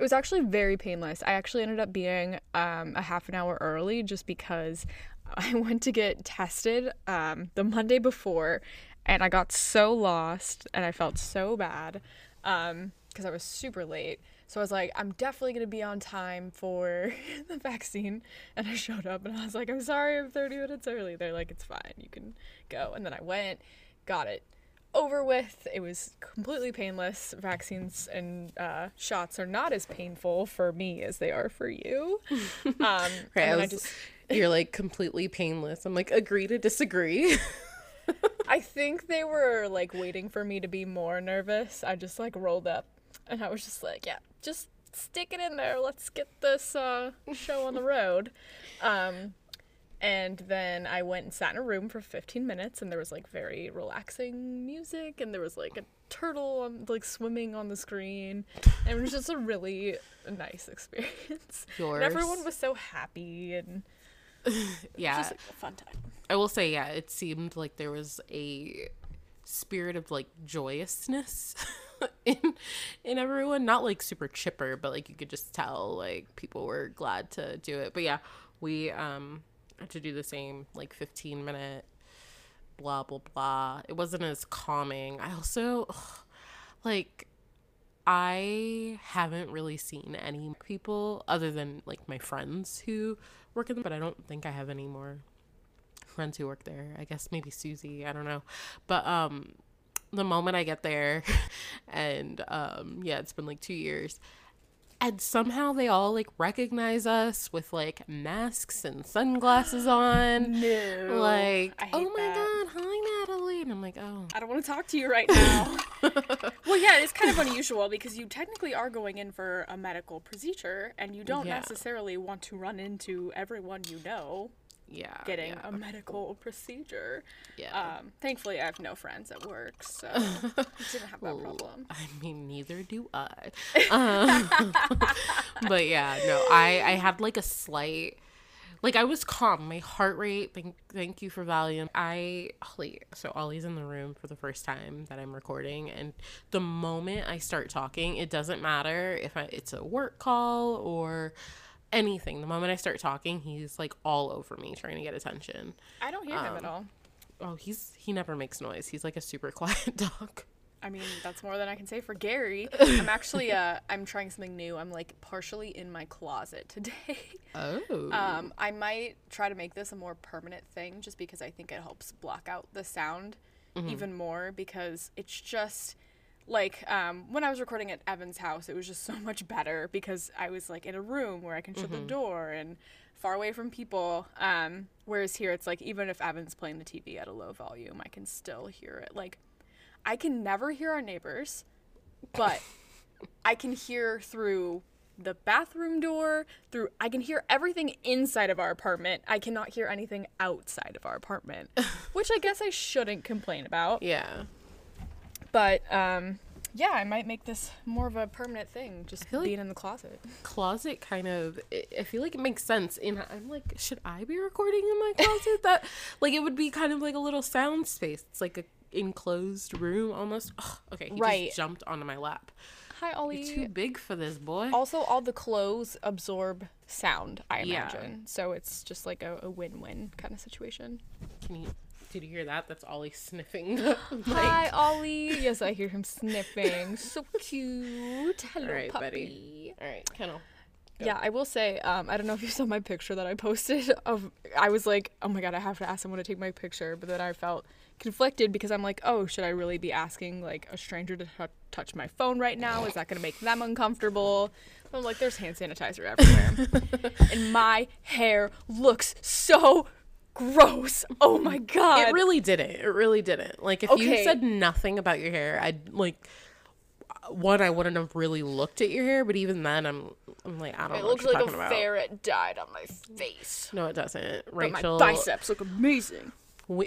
It was actually very painless. I actually ended up being um, a half an hour early just because I went to get tested um, the Monday before and I got so lost and I felt so bad because um, I was super late. So I was like, I'm definitely going to be on time for the vaccine. And I showed up and I was like, I'm sorry, I'm 30 minutes early. They're like, it's fine, you can go. And then I went, got it over with. It was completely painless. Vaccines and uh, shots are not as painful for me as they are for you. Um, right, and I I just, You're like completely painless. I'm like, agree to disagree. I think they were like waiting for me to be more nervous. I just like rolled up, and I was just like, yeah, just stick it in there. Let's get this uh, show on the road. Um, and then I went and sat in a room for 15 minutes, and there was like very relaxing music, and there was like a turtle on, like swimming on the screen, and it was just a really nice experience. Yours. And everyone was so happy, and yeah. just like a fun time. I will say, yeah, it seemed like there was a spirit of like joyousness in in everyone. Not like super chipper, but like you could just tell like people were glad to do it. But yeah, we um had to do the same like 15 minute blah blah blah. It wasn't as calming. I also like I haven't really seen any people other than like my friends who work in them, but I don't think I have any more friends who work there. I guess maybe Susie, I don't know. But um the moment I get there and um yeah, it's been like 2 years and somehow they all like recognize us with like masks and sunglasses on. No, Like, oh my that. god, hi And I'm like, oh. I don't want to talk to you right now. well, yeah, it's kind of unusual because you technically are going in for a medical procedure and you don't Yeah. necessarily want to run into everyone you know Yeah. getting yeah, a medical procedure. yeah. Um, thankfully, I have no friends at work, so I didn't have that problem. I mean, neither do I. Um, but yeah, no, I I had like a slight, like I was calm. My heart rate. Thank thank you for Valium. I Ollie. So Ollie's in the room for the first time that I'm recording, and the moment I start talking, it doesn't matter if I, it's a work call or anything. The moment I start talking, he's like all over me trying to get attention. I don't hear him at um, all. Oh, he's he never makes noise. He's like a super quiet dog. I mean, that's more than I can say for Gary. I'm actually uh, I'm trying something new. I'm like partially in my closet today. Oh. Um, I might try to make this a more permanent thing just because I think it helps block out the sound even more because it's just like um, when I was recording at Evan's house, it was just so much better because I was like in a room where I can shut the door and far away from people. Um, whereas here, it's like even if Evan's playing the TV at a low volume, I can still hear it. Like I can never hear our neighbors, but I can hear through the bathroom door, through I can hear everything inside of our apartment. I cannot hear anything outside of our apartment, which I guess I shouldn't complain about. yeah. But um yeah, I might make this more of a permanent thing, just feel like- being in the closet. closet kind of I- i feel like it makes sense in i'm like should i be recording in my closet that like it would be kind of like a little sound space it's like a enclosed room almost Ugh, okay he Right. just jumped onto my lap Hi you're too big for this boy Also, all the clothes absorb sound, I Yeah. imagine. So it's just like a, a win-win kind of situation. can you did you hear that that's ollie sniffing the. Hi Ollie. Yes, I hear him sniffing. So cute. Hello, all right puppy. buddy all right kennel Yeah, I will say, um, I don't know if you saw my picture that I posted of I was like, oh my god, I have to ask someone to take my picture, but then I felt conflicted because I'm like, oh, should I really be asking like a stranger to tou- touch my phone right now? Is that gonna make them uncomfortable? But I'm like, there's hand sanitizer everywhere, and my hair looks so gross. Oh my god. it really didn't it really didn't like if you said nothing about your hair i'd like one, I wouldn't have really looked at your hair, but even then, I'm, I'm like, I don't It know It looks like a about. ferret died on my face. No, it doesn't. But Rachel, my biceps look amazing. We,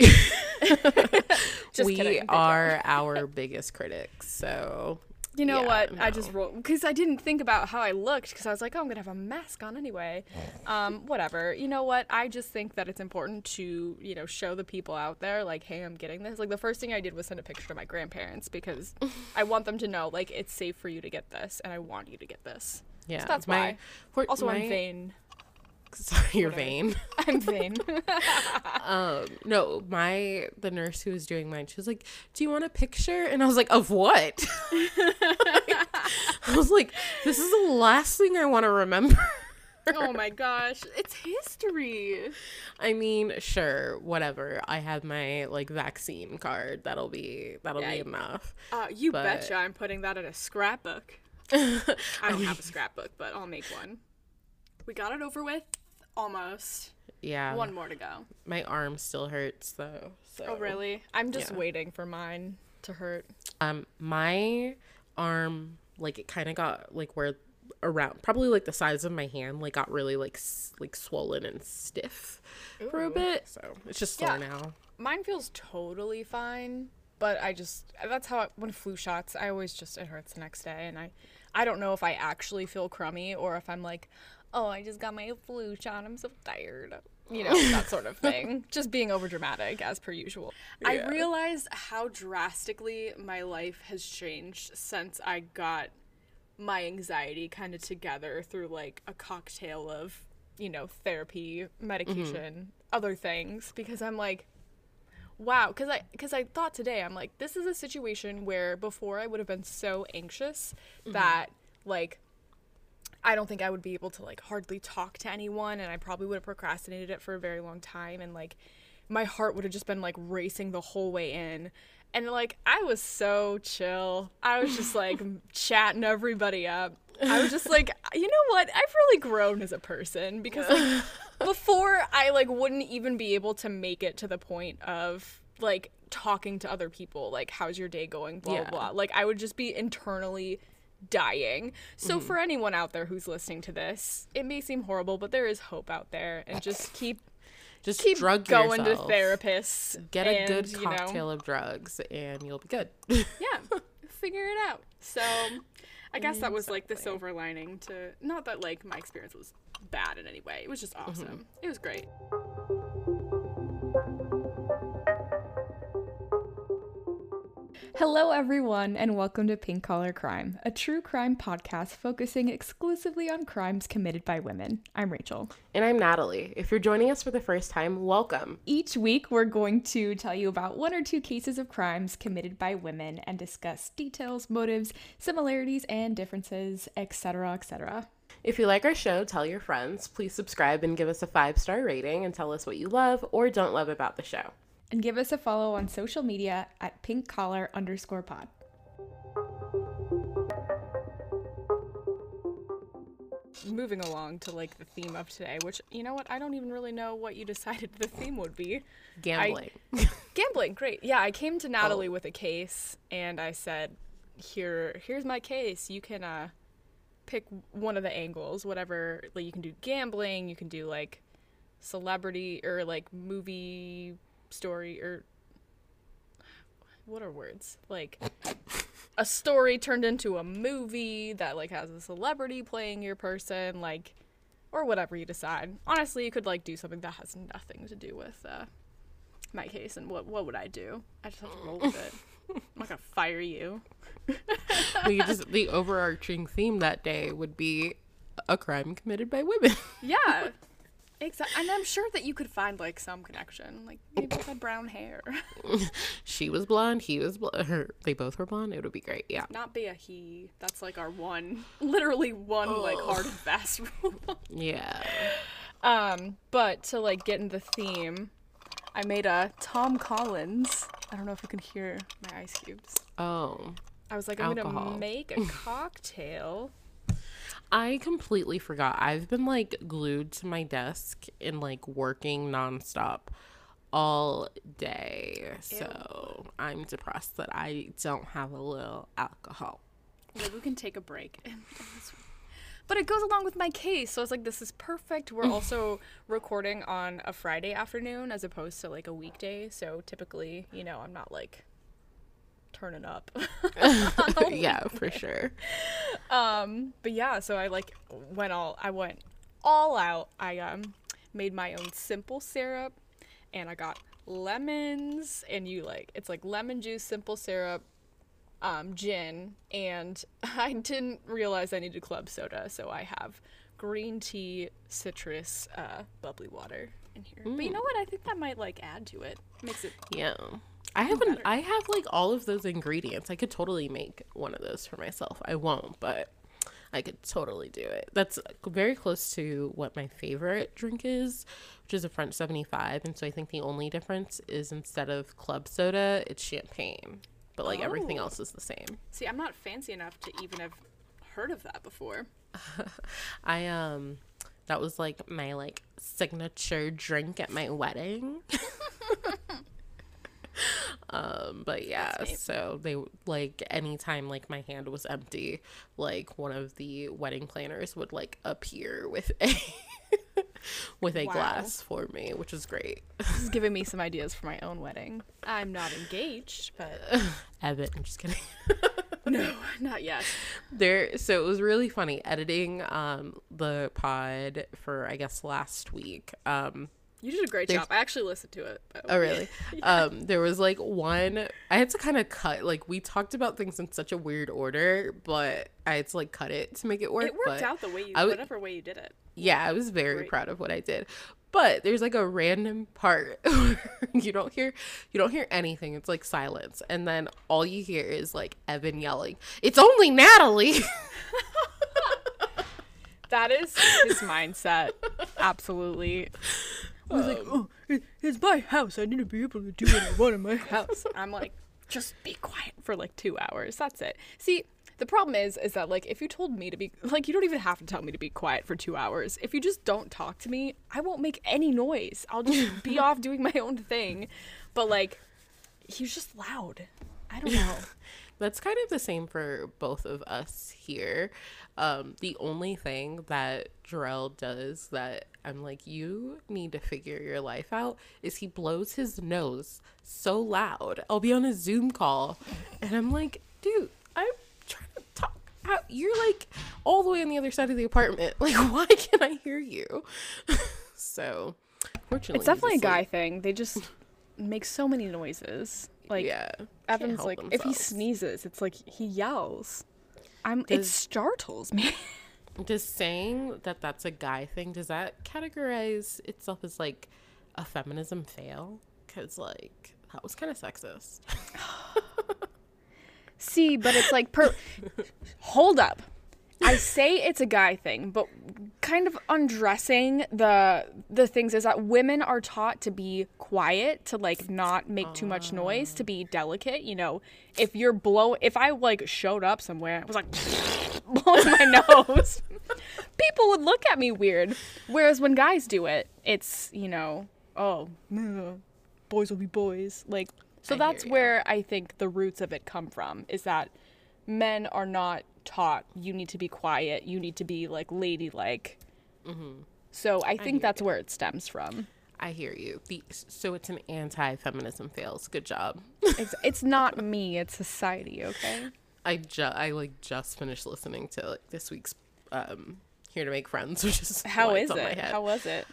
we kidding. Are our biggest critics. So You know Yeah, what? I just rolled because I didn't think about how I looked because I was like, oh, I'm gonna have a mask on anyway. Um, whatever. You know what? I just think that it's important to you know show the people out there like, hey, I'm getting this. Like the first thing I did was send a picture to my grandparents because I want them to know like it's safe for you to get this and I want you to get this. yeah, So that's my, why. for- Also, my, I'm vain. Sorry, you're Whatever. vain. I'm vain. Um, no, my the nurse who was doing mine, she was like, "Do you want a picture?" And I was like, "Of what?" I was like, "This is the last thing I want to remember." oh my gosh, it's history. I mean, sure, whatever. I have my like vaccine card. That'll be that'll Yeah, be enough. Uh, you But- betcha I'm putting that in a scrapbook. I don't have a scrapbook, but I'll make one. We got it over with. Almost. Yeah, One more to go. my arm still hurts though. So Oh, really? I'm just Yeah. waiting for mine to hurt. Um, my arm, like it kind of got like where around, probably like the size of my hand, like got really like s- like swollen and stiff for a bit. So it's just sore Yeah. now. Mine feels totally fine, but I just that's how I, when flu shots, I always just it hurts the next day, and I I don't know if I actually feel crummy or if I'm like, oh, I just got my flu shot, I'm so tired. You know, that sort of thing. Just being over dramatic as per usual. I realized how drastically my life has changed since I got my anxiety kind of together through like a cocktail of, you know, therapy, medication, mm-hmm. other things because I'm like wow because i because i thought today i'm like this is a situation where before i would have been so anxious mm-hmm. that like i don't think i would be able to like hardly talk to anyone and i probably would have procrastinated it for a very long time and like my heart would have just been like racing the whole way in. And like i was so chill. I was just like chatting everybody up. I was just like you know what? I've really grown as a person because like before I like wouldn't even be able to make it to the point of like talking to other people like how's your day going? blah Yeah. blah blah. Like I would just be internally dying. So mm-hmm. for anyone out there who's listening to this, it may seem horrible, but there is hope out there and just keep Just keep drug going yourself. to therapists. Get a and, good you know, cocktail of drugs, and you'll be good. yeah, figure it out. So I guess that was like the silver lining to not that like my experience was bad in any way. It was just awesome. Mm-hmm. It was great. Hello, everyone, and welcome to Pink Collar Crime, a true crime podcast focusing exclusively on crimes committed by women. I'm Rachel. and I'm Natalie. If you're joining us for the first time, welcome. Each week, we're going to tell you about one or two cases of crimes committed by women and discuss details, motives, similarities, and differences, etc., etc. If you like our show, tell your friends. Please subscribe and give us a five star rating and tell us what you love or don't love about the show. And give us a follow on social media at pink collar underscore pod. moving along to like the theme of today, which you know what, I don't even really know what you decided the theme would be. Gambling. Gambling, great. Yeah, I came to Natalie with a case and I said, "Here, here's my case. You can uh pick one of the angles, whatever. Like you can do gambling, you can do like celebrity or like movie story or what are words? Like a story turned into a movie that like has a celebrity playing your person, like or whatever you decide. Honestly, you could like do something that has nothing to do with uh my case and what what would I do? I just have to roll with it. I'm not gonna fire you. we just the overarching theme that day would be a crime committed by women. Yeah. Exactly. And I'm sure that you could find like some connection. Like maybe both had brown hair. she was blonde, he was blonde. Her, they both were blonde. It would be great. Yeah. Not be a he. That's like our one literally one like hard and fast rule. Yeah. Um, but to like get in the theme, I made a Tom Collins. I don't know if you can hear my ice cubes. Oh. I was like, I'm Alcohol. gonna make a cocktail. I completely forgot. I've been like glued to my desk and like working nonstop all day. So I'm depressed that I don't have a little alcohol. Maybe we can take a break. But it goes along with my case, so I was like, this is perfect. We're also recording on a Friday afternoon as opposed to like a weekday, so typically, you know, I'm not like turning up. yeah, for sure. Um, but yeah, so I like went all I went all out. I um made my own simple syrup and I got lemons and you like it's like lemon juice, simple syrup, um, gin, and I didn't realize I needed club soda, so I have green tea, citrus, uh, bubbly water in here. But you know what? I think that might like add to it. Makes it Yeah. I haven't I have like all of those ingredients. I could totally make one of those for myself. I won't, but I could totally do it. That's very close to what my favorite drink is, which is a French 75. And so I think the only difference is instead of club soda, it's champagne. But like everything Oh. else is the same. See, I'm not fancy enough to even have heard of that before. I um that was like my like signature drink at my wedding. um but yeah, so they like anytime like my hand was empty, like one of the wedding planners would like appear with a with a Wow. glass for me, which is great. This is giving me some ideas for my own wedding. I'm not engaged, but Evan, I'm just kidding. no, not yet. there so it was really funny editing um the pod for I guess last week. Um You did a great There's- job. I actually listened to it. But Oh really? Um there was like one I had to kind of cut like we talked about things in such a weird order, but I had to like cut it to make it work. it worked out the way you, w- whatever way you did it. Yeah, I was very Great. proud of what I did. But there's like a random part where you don't hear you don't hear anything. It's like silence. And then all you hear is like Evan yelling, "It's only Natalie." That is his mindset. Absolutely. I was like, um, oh, it- it's my house. I need to be able to do what I want in my house. I'm like, just be quiet for like two hours. That's it. See, the problem is, is that like if you told me to be like, you don't even have to tell me to be quiet for two hours. If you just don't talk to me, I won't make any noise. I'll just be off doing my own thing. But like, he was just loud. I don't know. That's kind of the same for both of us here. Um, the only thing that Jarrell does that I'm like, you need to figure your life out is he blows his nose so loud. I'll be on a Zoom call and I'm like, dude, I'm trying to talk. Out. You're like all the way on the other side of the apartment. Like, why can't I hear you? so, fortunately, It's definitely a guy thing. They just make so many noises. Like yeah, Evan's like if he sneezes, it's like he yells. I'm it startles me. Does saying that that's a guy thing, does that categorize itself as like a feminism fail? Because, like, that was kind of sexist. See, but it's like per Hold up. I say it's a guy thing, but kind of undressing the the things is that women are taught to be quiet, to like not make too much noise, to be delicate, you know. If you're blow if I like showed up somewhere, I was like blowing my nose. People would look at me weird. Whereas when guys do it, it's, you know, oh, boys will be boys. Like so I that's where I think the roots of it come from is that men are not taught you need to be quiet, you need to be like ladylike. So I think hear that's where it stems from. I hear you. The, so it's an anti feminism fails. Good job. It's, it's not me, it's society, okay? I, ju- I like just finished listening to like this week's um, Here to Make Friends, which is How is it? How was it?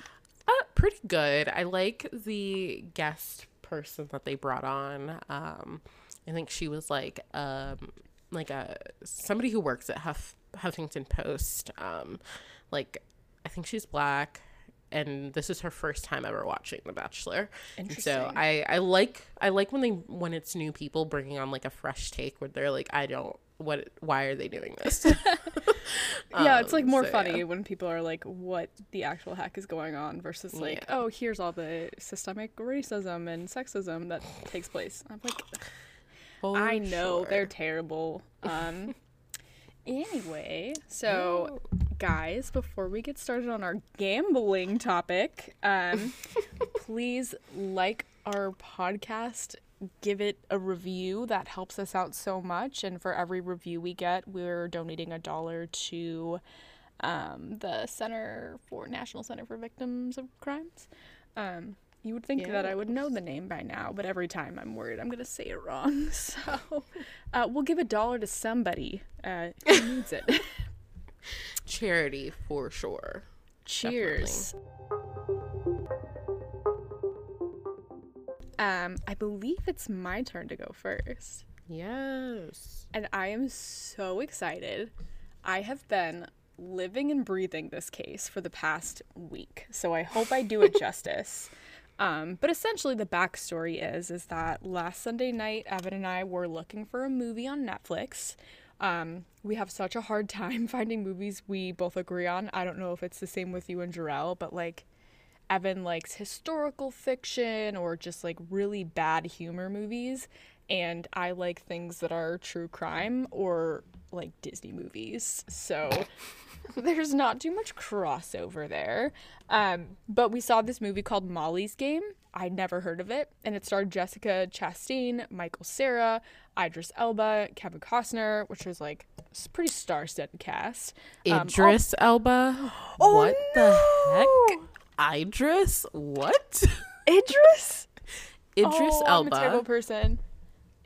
Uh, pretty good. I like the guest person that they brought on. Um, I think she was like um like a somebody who works at Huff Huffington Post. Um, like I think she's black, and this is her first time ever watching The Bachelor. And So I I like I like when they when it's new people bringing on like a fresh take where they're like I don't what why are they doing this? yeah, it's like Um, more so, funny yeah. when people are like, what the actual heck is going on versus like, Yeah. oh, here's all the systemic racism and sexism that takes place. I'm like, For I know they're terrible. Um, anyway, so guys, before we get started on our gambling topic, um, please like our podcast give it a review. That helps us out so much. And for every review we get, we're donating a dollar to um, the Center for National Center for Victims of Crimes. Um, you would think that I would know the name by now, but every time I'm worried I'm going to say it wrong. So uh, we'll give a dollar to somebody uh, who needs it. Charity for sure. Cheers. Um, I believe it's my turn to go first. Yes. And I am so excited. I have been living and breathing this case for the past week, so I hope I do it justice. Um, but essentially, the backstory is is that last Sunday night, Evan and I were looking for a movie on Netflix. Um, we have such a hard time finding movies we both agree on. I don't know if it's the same with you and Jarrell, but like Evan likes historical fiction or just like really bad humor movies, and I like things that are true crime or like Disney movies. So there's not too much crossover there. Um, but we saw this movie called Molly's Game. I'd never heard of it, and it starred Jessica Chastain, Michael Cera, Idris Elba, Kevin Costner, which was like pretty star-studded cast. Um, Idris Elba. Oh, what the heck? Idris? What? Idris. Idris oh, I'm a terrible Elba. person.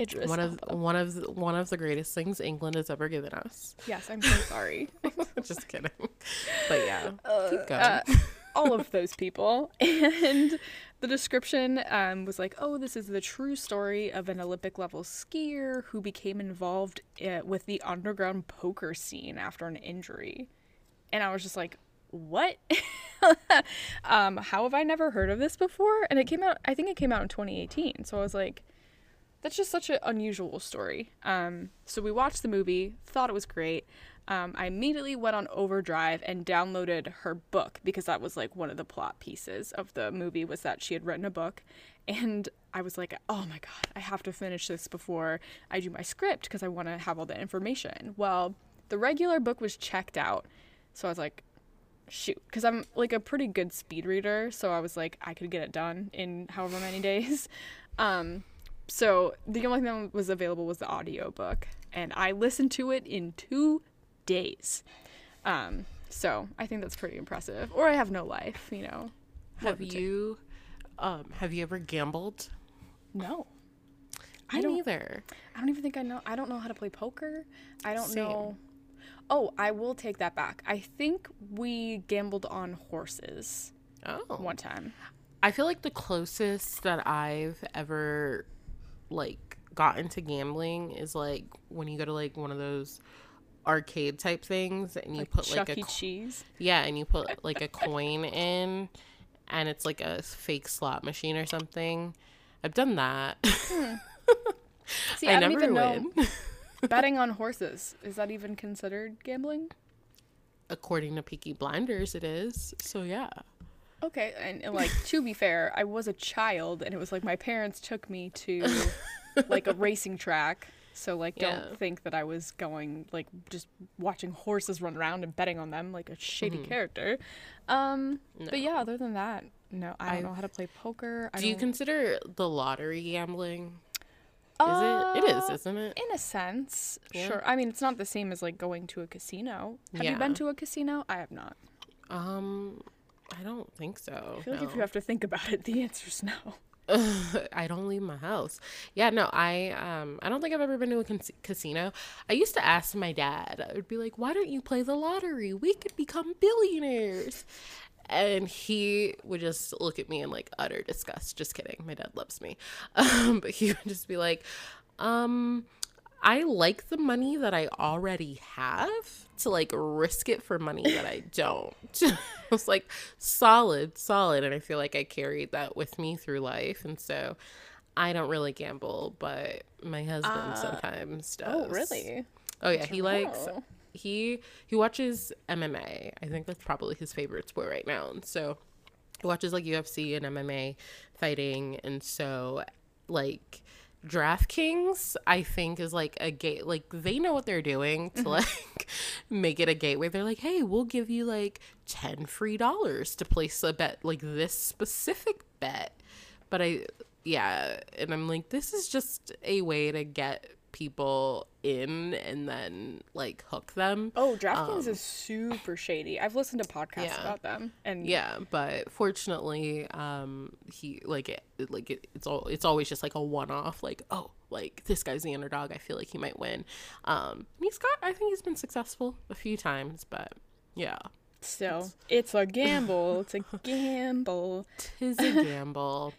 Idris. One of Elba. one of the, one of the greatest things England has ever given us. Yes, I'm so sorry. Just kidding. But yeah, keep going. uh, all of those people. And the description um, was like, oh, this is the true story of an Olympic level skier who became involved uh, with the underground poker scene after an injury. And I was just like, what? um, how have I never heard of this before? And it came out, I think it came out in 2018. So I was like, that's just such an unusual story. Um, so we watched the movie, thought it was great. Um, I immediately went on Overdrive and downloaded her book because that was like one of the plot pieces of the movie was that she had written a book, and I was like, oh my god, I have to finish this before I do my script because I want to have all the information. Well, the regular book was checked out, so I was like, shoot, because I'm like a pretty good speed reader, so I was like, I could get it done in however many days. Um, so the only thing that was available was the audiobook, and I listened to it in two days. Um, so I think that's pretty impressive. Or I have no life, you know. have you um have you ever gambled? No. I I don't- either I don't even think I know. I don't know how to play poker. I don't Same. know. Oh, I will take that back. I think we gambled on horses Oh. one time. I feel like the closest that I've ever like got into gambling is like when you go to like one of those arcade type things and you Like put Chuck like a co- Cheese. yeah and you put like a coin in and it's like a fake slot machine or something. I've done that. Hmm. See, I, I, don't never even know. win. Betting on horses is that even considered gambling? According to Peaky Blinders, it is. So yeah. Okay, and, and, like to be fair, I was a child, and it was like my parents took me to like a racing track. So like, don't Yeah. think that I was going like just watching horses run around and betting on them like a shady Mm-hmm. character. Um, but yeah, other than that, no, I don't know I've- how to play poker. I Do you consider the lottery gambling? Is Uh, it? It is, isn't it? In a sense, Yeah. sure. I mean, it's not the same as like going to a casino. Have you been to a casino? I have not. Um, I don't think so. I feel like if you have to think about it, the answer's no. I don't leave my house. Yeah, no, I um I don't think I've ever been to a cas- casino. I used to ask my dad. I would be like, "Why don't you play the lottery? We could become billionaires." And he would just look at me in like utter disgust. Just kidding. My dad loves me. Um, but he would just be like, um I like the money that I already have to like risk it for money that I don't. I was like solid, solid. And I feel like I carried that with me through life. And so I don't really gamble, but my husband uh, sometimes does. Oh, really? Oh yeah. He likes he he watches MMA. I think that's probably his favorite sport right now. And so he watches like UFC and MMA fighting and so like DraftKings, I think, is like a gate. Like they know what they're doing to mm-hmm. like make it a gateway. They're like, hey, we'll give you like ten free dollars to place a bet, like this specific bet. But I, yeah, and I'm like, this is just a way to get people in and then like hook them. Oh, DraftKings is super shady. I've listened to podcasts Um, yeah. about them, and Yeah, but fortunately, um, he like it, like it, it's all it's always just like a one off. Like, oh, like this guy's the underdog. I feel like he might win. Um, he's got. I think he's been successful a few times, but yeah, still, it's a gamble. It's a gamble. tis a gamble.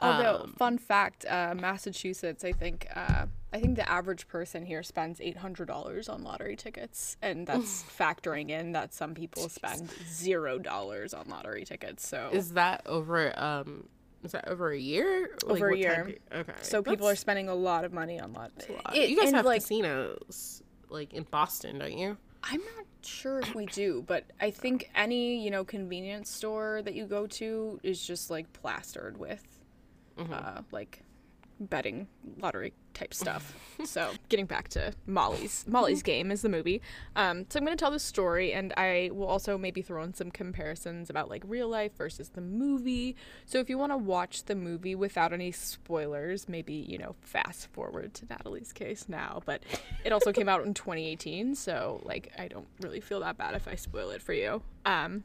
Although, Um, fun fact, uh, Massachusetts, I think, uh, I think the average person here spends eight hundred dollars on lottery tickets, and that's factoring in that some people spend zero dollars on lottery tickets. So, is that over? Um, is that over a year? Like, Over a year. Okay, so people are spending a lot of money on lot. It- you guys have like, casinos like in Boston, don't you? I'm not sure if we do, but I think any you know convenience store that you go to is just like plastered with, uh, like betting lottery type stuff. so getting back to Molly's Molly's Game is the movie. Um, so I'm gonna tell the story, and I will also maybe throw in some comparisons about like real life versus the movie. So if you want to watch the movie without any spoilers, maybe you know fast forward to Natalie's case now. But it also came out in 2018, so like I don't really feel that bad if I spoil it for you. Um,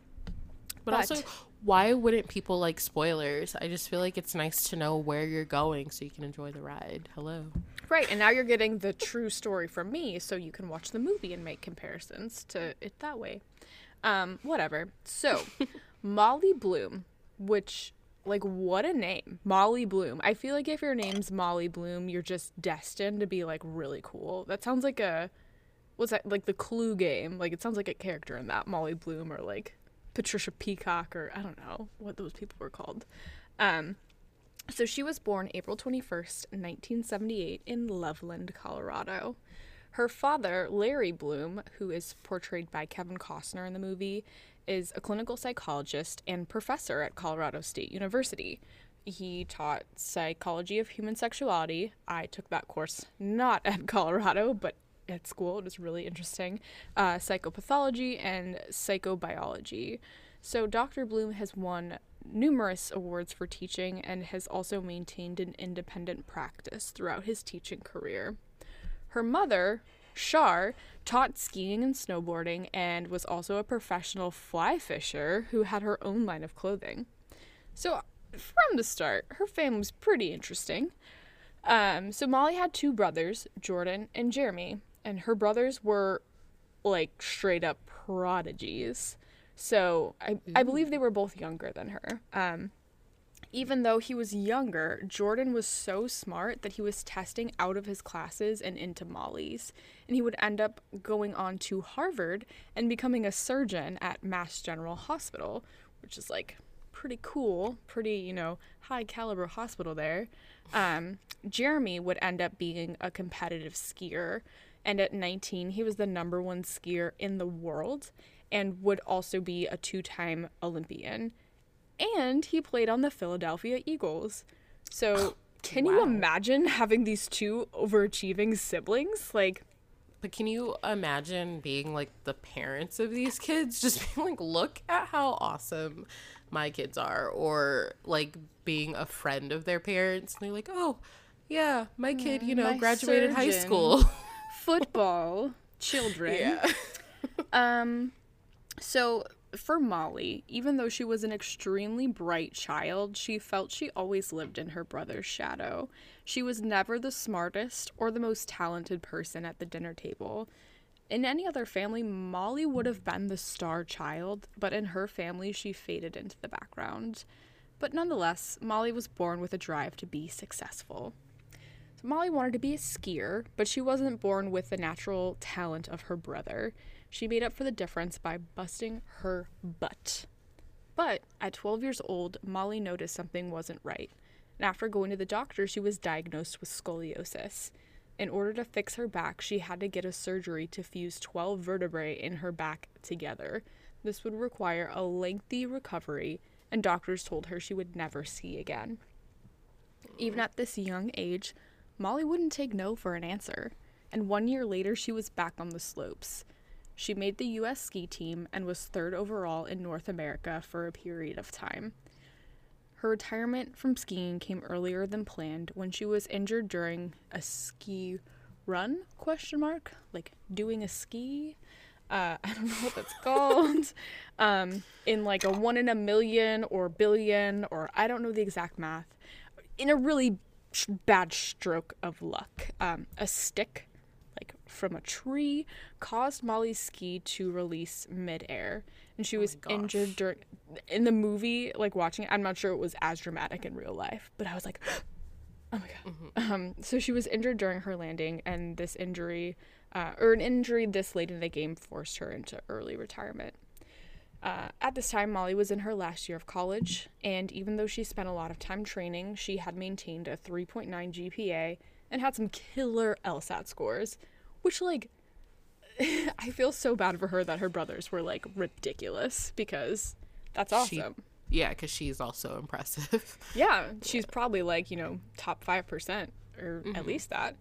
But, also, But- why wouldn't people like spoilers? I just feel like it's nice to know where you're going so you can enjoy the ride. Hello. Right, and now you're getting the true story from me, so you can watch the movie and make comparisons to it that way. Um, whatever. So, Molly Bloom, which, like, what a name. Molly Bloom. I feel like if your name's Molly Bloom, you're just destined to be, like, really cool. That sounds like a. What's that? Like the Clue game. Like, it sounds like a character in that, Molly Bloom, or like Patricia Peacock, or I don't know what those people were called. Um, so she was born April 21st, 1978, in Loveland, Colorado. Her father, Larry Bloom, who is portrayed by Kevin Costner in the movie, is a clinical psychologist and professor at Colorado State University. He taught psychology of human sexuality. I took that course not at Colorado, but at school. It was really interesting. Uh, psychopathology and psychobiology. So Dr. Bloom has won numerous awards for teaching and has also maintained an independent practice throughout his teaching career. Her mother, Shar, taught skiing and snowboarding and was also a professional fly fisher who had her own line of clothing. So, from the start, her family was pretty interesting. Um, so Molly had two brothers, Jordan and Jeremy, and her brothers were like straight up prodigies. So I, I believe they were both younger than her. Um, even though he was younger, Jordan was so smart that he was testing out of his classes and into Molly's. And he would end up going on to Harvard and becoming a surgeon at Mass General Hospital, which is like pretty cool, pretty, you know, high caliber hospital there. Um, Jeremy would end up being a competitive skier. And at 19, he was the number one skier in the world and would also be a two time Olympian and he played on the Philadelphia Eagles. So, can you imagine having these two overachieving siblings? Like, But can you imagine being like the parents of these kids? Just being like, look at how awesome my kids are. Or like being a friend of their parents. And they're like, oh, yeah, my kid, mm, you know, my graduated high school. football children. yeah. Um, so for Molly, even though she was an extremely bright child, she felt she always lived in her brother's shadow. She was never the smartest or the most talented person at the dinner table. In any other family, Molly would have been the star child, but in her family, she faded into the background. But nonetheless, Molly was born with a drive to be successful. Molly wanted to be a skier, but she wasn't born with the natural talent of her brother. She made up for the difference by busting her butt. But at 12 years old, Molly noticed something wasn't right. And after going to the doctor, she was diagnosed with scoliosis. In order to fix her back, she had to get a surgery to fuse 12 vertebrae in her back together. This would require a lengthy recovery, and doctors told her she would never see again. Even at this young age, Molly wouldn't take no for an answer, and one year later she was back on the slopes. She made the US ski team and was third overall in North America for a period of time. Her retirement from skiing came earlier than planned when she was injured during a ski run question mark like doing a ski uh, I don't know what that's called. um, in like a one in a million or billion, or I don't know the exact math. In a really bad stroke of luck, um, a stick, like from a tree, caused Molly's ski to release midair, and she was gosh. injured during. In the movie, like watching it, I'm not sure it was as dramatic in real life, but I was like, oh my god. Um, so she was injured during her landing, and this injury uh, or an injury this late in the game forced her into early retirement. Uh, at this time, Molly was in her last year of college, and even though she spent a lot of time training, she had maintained a 3.9 GPA and had some killer LSAT scores, which, like, I feel so bad for her that her brothers were, like, ridiculous because that's awesome. She- Yeah, because she's also impressive. Yeah, she's probably like, you know, top 5% or at least that.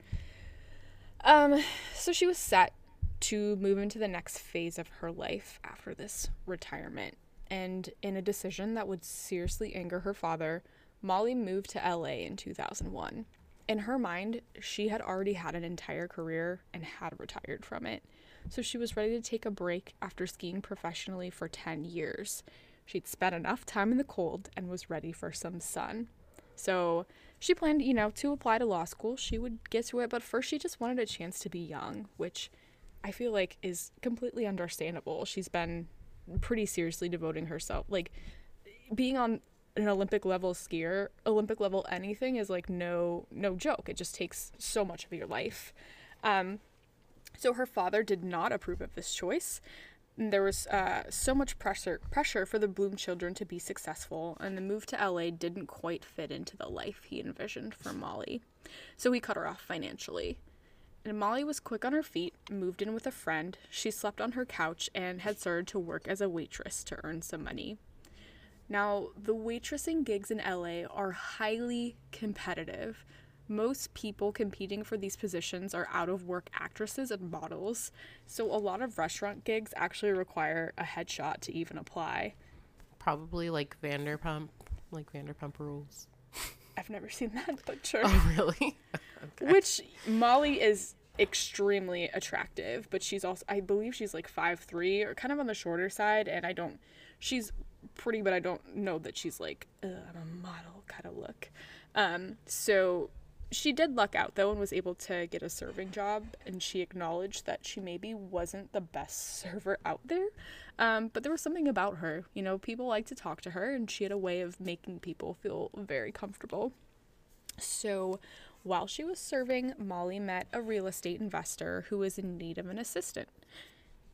Um, so she was set to move into the next phase of her life after this retirement. And in a decision that would seriously anger her father, Molly moved to LA in 2001. In her mind, she had already had an entire career and had retired from it. So she was ready to take a break after skiing professionally for 10 years. She'd spent enough time in the cold and was ready for some sun. So she planned, you know, to apply to law school. She would get to it, but first she just wanted a chance to be young, which I feel like is completely understandable. She's been pretty seriously devoting herself. Like being on an Olympic level skier, Olympic level anything is like no no joke. It just takes so much of your life. Um, so her father did not approve of this choice. And There was uh, so much pressure pressure for the Bloom children to be successful, and the move to LA didn't quite fit into the life he envisioned for Molly. So he cut her off financially. And Molly was quick on her feet, moved in with a friend. She slept on her couch and had started to work as a waitress to earn some money. Now, the waitressing gigs in LA are highly competitive. Most people competing for these positions are out of work actresses and models, so a lot of restaurant gigs actually require a headshot to even apply. Probably like Vanderpump, like Vanderpump Rules. I've never seen that, but sure. Oh, really? okay. Which Molly is extremely attractive, but she's also I believe she's like five three or kind of on the shorter side, and I don't. She's pretty, but I don't know that she's like I'm a model kind of look. Um, so she did luck out though and was able to get a serving job, and she acknowledged that she maybe wasn't the best server out there. Um, but there was something about her, you know, people liked to talk to her, and she had a way of making people feel very comfortable. So, while she was serving, Molly met a real estate investor who was in need of an assistant.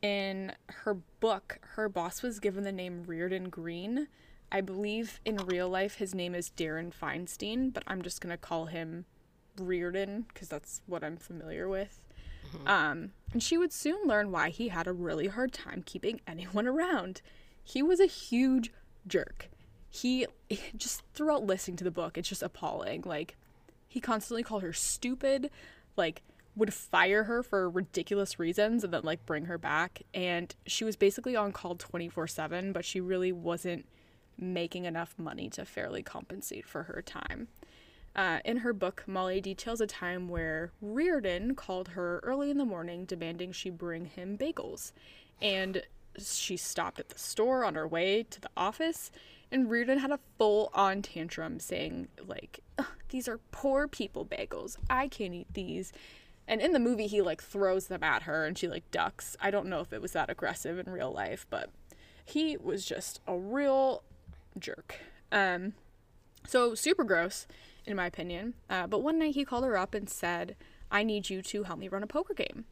In her book, her boss was given the name Reardon Green. I believe in real life his name is Darren Feinstein, but I'm just going to call him Reardon because that's what I'm familiar with. Um, and she would soon learn why he had a really hard time keeping anyone around. He was a huge jerk. He just throughout listening to the book, it's just appalling. Like he constantly called her stupid, like would fire her for ridiculous reasons and then like bring her back and she was basically on call 24/7 but she really wasn't making enough money to fairly compensate for her time. Uh, in her book, Molly details a time where Reardon called her early in the morning demanding she bring him bagels. And she stopped at the store on her way to the office, and Reardon had a full on tantrum saying, like, these are poor people bagels. I can't eat these. And in the movie, he like throws them at her and she like ducks. I don't know if it was that aggressive in real life, but he was just a real jerk. Um, so super gross, in my opinion. Uh, but one night he called her up and said, I need you to help me run a poker game.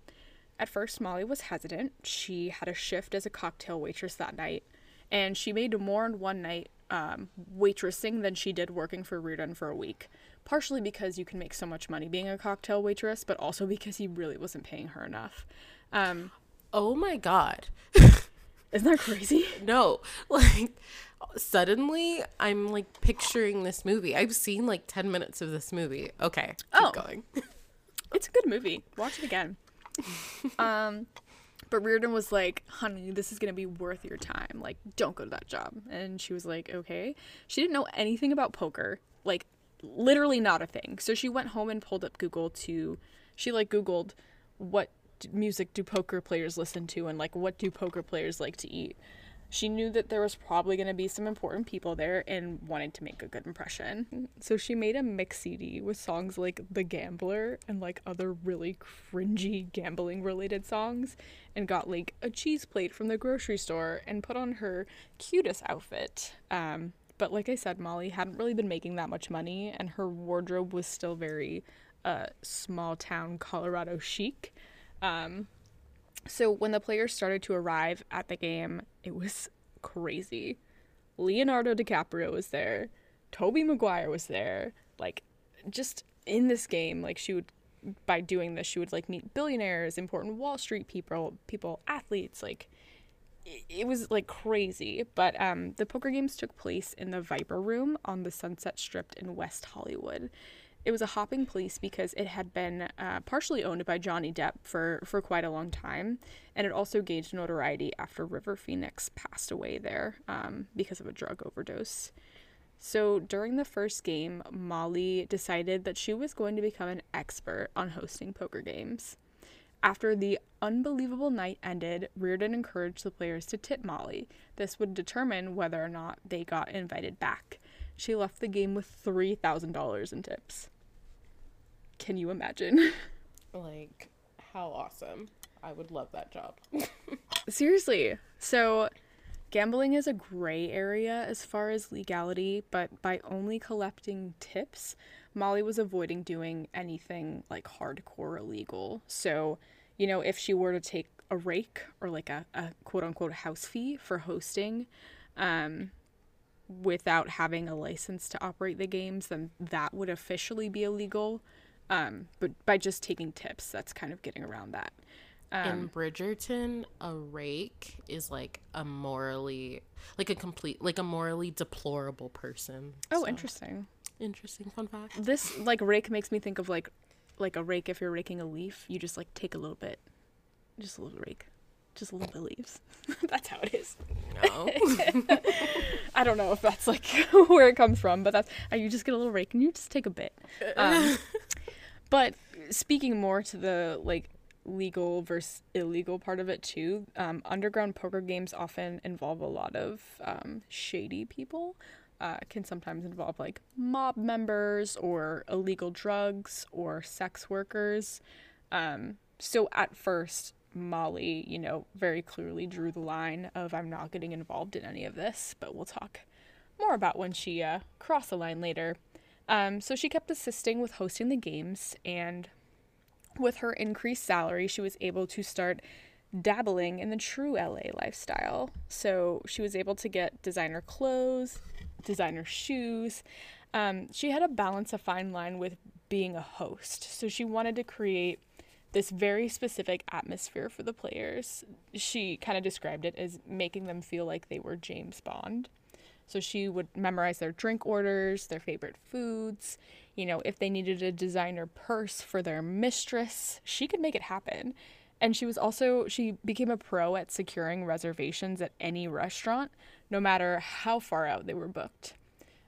At first, Molly was hesitant. She had a shift as a cocktail waitress that night, and she made more in one night um, waitressing than she did working for Reardon for a week. Partially because you can make so much money being a cocktail waitress, but also because he really wasn't paying her enough. Um, Oh my god. isn't that crazy? No, like suddenly I'm like picturing this movie. I've seen like 10 minutes of this movie. Okay, keep Oh. going. It's a good movie. Watch it again. um, But Reardon was like, honey, this is going to be worth your time. Like, don't go to that job. And she was like, okay. She didn't know anything about poker, like, literally not a thing. So she went home and pulled up Google to, she like Googled what music do poker players listen to and like what do poker players like to eat. She knew that there was probably going to be some important people there and wanted to make a good impression. So she made a mix CD with songs like The Gambler and like other really cringy gambling related songs and got like a cheese plate from the grocery store and put on her cutest outfit. Um, but like I said, Molly hadn't really been making that much money and her wardrobe was still very uh, small town Colorado chic. Um, so when the players started to arrive at the game, it was crazy. Leonardo DiCaprio was there. Tobey Maguire was there. Like just in this game, like she would by doing this, she would like meet billionaires, important Wall Street people, people, athletes, like it- was like crazy. But um the poker games took place in the Viper Room on the Sunset Strip in West Hollywood it was a hopping place because it had been uh, partially owned by Johnny Depp for, for quite a long time, and it also gained notoriety after River Phoenix passed away there um, because of a drug overdose. So during the first game, Molly decided that she was going to become an expert on hosting poker games. After the unbelievable night ended, Reardon encouraged the players to tip Molly. This would determine whether or not they got invited back. She left the game with $3,000 in tips. Can you imagine? Like, how awesome. I would love that job. Seriously. So, gambling is a gray area as far as legality, but by only collecting tips, Molly was avoiding doing anything like hardcore illegal. So, you know, if she were to take a rake or like a, a quote unquote house fee for hosting, um, without having a license to operate the games, then that would officially be illegal. Um, but by just taking tips, that's kind of getting around that. Um, In Bridgerton, a rake is like a morally, like a complete, like a morally deplorable person. oh, So, interesting. Interesting fun fact. This like rake makes me think of like like a rake if you're raking a leaf, you just like take a little bit. Just a little rake. Just a little bit of leaves. that's how it is. No. I don't know if that's like where it comes from, but that's uh, you just get a little rake and you just take a bit. Um, but speaking more to the like legal versus illegal part of it too, um, underground poker games often involve a lot of um, shady people. Uh, can sometimes involve like mob members or illegal drugs or sex workers. Um, so at first, Molly, you know, very clearly drew the line of I'm not getting involved in any of this, but we'll talk more about when she uh, crossed the line later. Um, so she kept assisting with hosting the games, and with her increased salary, she was able to start dabbling in the true LA lifestyle. So she was able to get designer clothes, designer shoes. Um, she had to balance a fine line with being a host. So she wanted to create this very specific atmosphere for the players. She kind of described it as making them feel like they were James Bond. So she would memorize their drink orders, their favorite foods. You know, if they needed a designer purse for their mistress, she could make it happen. And she was also, she became a pro at securing reservations at any restaurant, no matter how far out they were booked.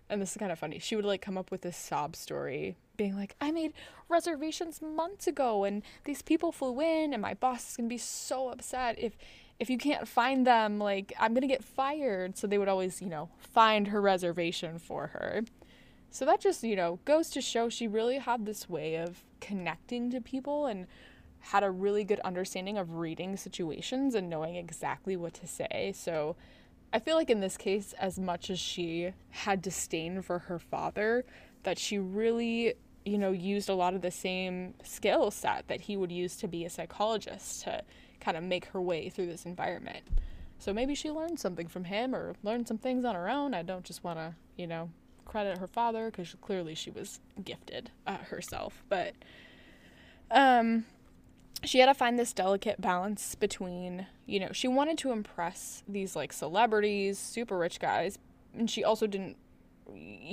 And this is kind of funny. She would like come up with this sob story, being like, I made reservations months ago and these people flew in and my boss is gonna be so upset if if you can't find them, like I'm gonna get fired. So they would always, you know, find her reservation for her. So that just, you know, goes to show she really had this way of connecting to people and had a really good understanding of reading situations and knowing exactly what to say. So I feel like in this case, as much as she had disdain for her father, that she really, you know, used a lot of the same skill set that he would use to be a psychologist to kind of make her way through this environment. So maybe she learned something from him or learned some things on her own. I don't just want to, you know, credit her father because clearly she was gifted uh, herself. But um, she had to find this delicate balance between, you know, she wanted to impress these like celebrities, super rich guys, and she also didn't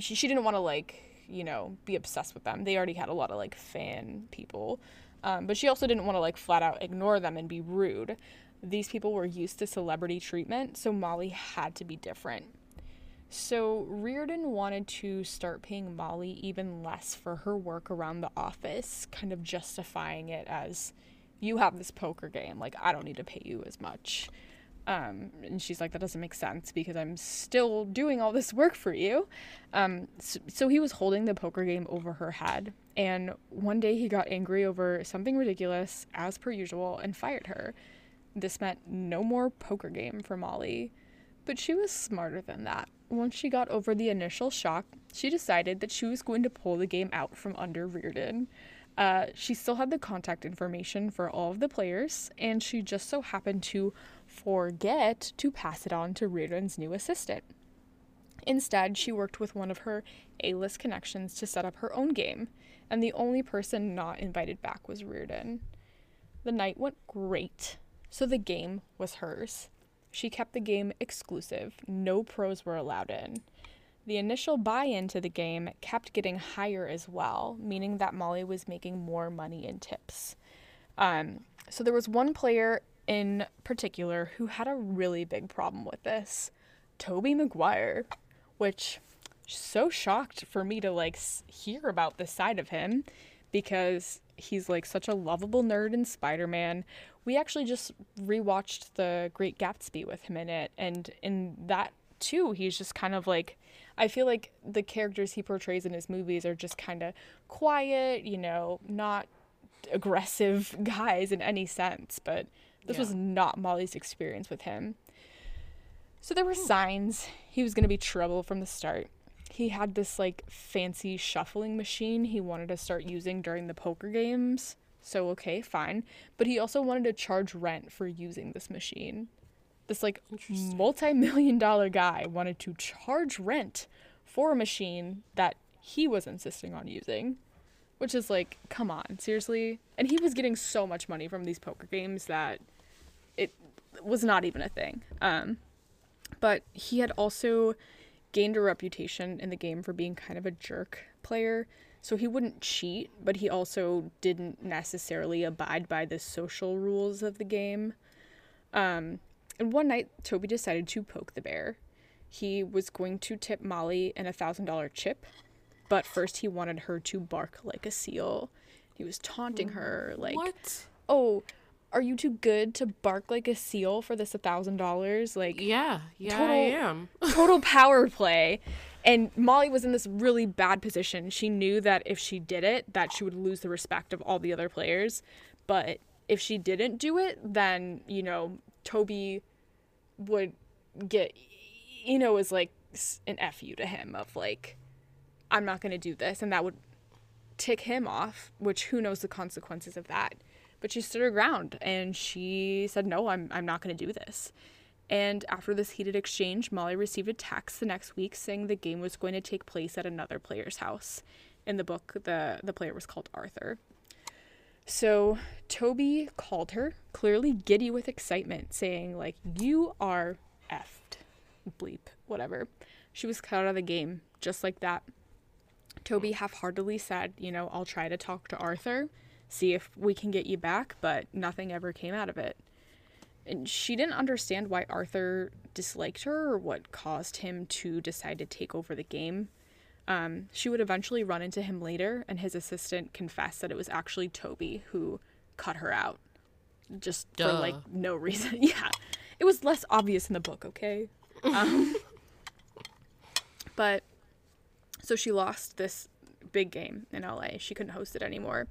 she, she didn't want to like, you know, be obsessed with them. They already had a lot of like fan people. Um, but she also didn't want to like flat out ignore them and be rude. These people were used to celebrity treatment, so Molly had to be different. So Reardon wanted to start paying Molly even less for her work around the office, kind of justifying it as you have this poker game, like I don't need to pay you as much. Um, and she's like, that doesn't make sense because I'm still doing all this work for you. Um, so, so he was holding the poker game over her head. And one day he got angry over something ridiculous, as per usual, and fired her. This meant no more poker game for Molly. But she was smarter than that. Once she got over the initial shock, she decided that she was going to pull the game out from under Reardon. Uh, she still had the contact information for all of the players, and she just so happened to forget to pass it on to Reardon's new assistant. Instead, she worked with one of her A list connections to set up her own game, and the only person not invited back was Reardon. The night went great, so the game was hers. She kept the game exclusive, no pros were allowed in. The initial buy in to the game kept getting higher as well, meaning that Molly was making more money in tips. Um, so there was one player in particular who had a really big problem with this Tobey Maguire, which so shocked for me to like hear about this side of him because he's like such a lovable nerd in Spider-Man. We actually just rewatched The Great Gatsby with him in it and in that too he's just kind of like I feel like the characters he portrays in his movies are just kind of quiet, you know, not aggressive guys in any sense, but this yeah. was not Molly's experience with him. So there were hmm. signs he was going to be trouble from the start. He had this like fancy shuffling machine he wanted to start using during the poker games. So okay, fine. But he also wanted to charge rent for using this machine. This like multi-million dollar guy wanted to charge rent for a machine that he was insisting on using which is like come on seriously and he was getting so much money from these poker games that it was not even a thing. Um, but he had also gained a reputation in the game for being kind of a jerk player. So he wouldn't cheat, but he also didn't necessarily abide by the social rules of the game. Um, and one night, Tobey decided to poke the bear. He was going to tip Molly an $1,000 chip, but first he wanted her to bark like a seal. He was taunting her, like, what? Oh, are you too good to bark like a seal for this a thousand dollars? Like yeah, yeah, total, I am. total power play. And Molly was in this really bad position. She knew that if she did it, that she would lose the respect of all the other players. But if she didn't do it, then you know Tobey would get, you know, was like an fu to him of like, I'm not gonna do this, and that would tick him off. Which who knows the consequences of that. But she stood her ground and she said, No, I'm, I'm not going to do this. And after this heated exchange, Molly received a text the next week saying the game was going to take place at another player's house. In the book, the, the player was called Arthur. So Tobey called her, clearly giddy with excitement, saying, like, you are effed. Bleep, whatever. She was cut out of the game, just like that. Tobey half heartedly said, you know, I'll try to talk to Arthur see if we can get you back, but nothing ever came out of it. And she didn't understand why Arthur disliked her or what caused him to decide to take over the game. Um, she would eventually run into him later, and his assistant confessed that it was actually Tobey who cut her out. Just Duh. for like no reason. yeah. It was less obvious in the book, okay? Um, but so she lost this big game in LA. She couldn't host it anymore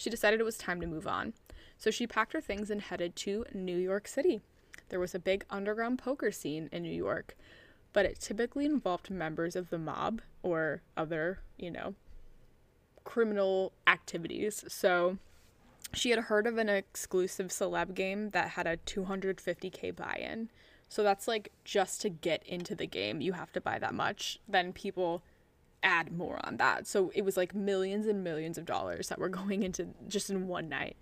she decided it was time to move on. So she packed her things and headed to New York City. There was a big underground poker scene in New York, but it typically involved members of the mob or other, you know, criminal activities. So she had heard of an exclusive celeb game that had a 250k buy in. So that's like just to get into the game, you have to buy that much. Then people add more on that. So it was like millions and millions of dollars that were going into just in one night.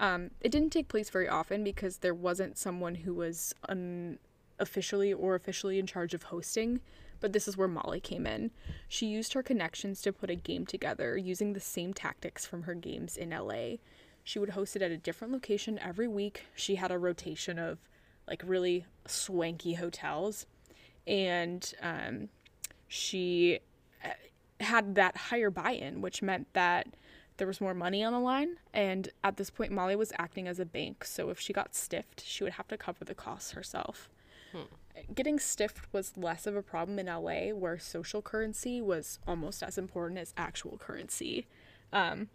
Um, it didn't take place very often because there wasn't someone who was unofficially or officially in charge of hosting. But this is where Molly came in. She used her connections to put a game together using the same tactics from her games in LA. She would host it at a different location every week. She had a rotation of like really swanky hotels. And um, she had that higher buy in, which meant that there was more money on the line. And at this point, Molly was acting as a bank. So if she got stiffed, she would have to cover the costs herself. Getting stiffed was less of a problem in LA, where social currency was almost as important as actual currency. Um,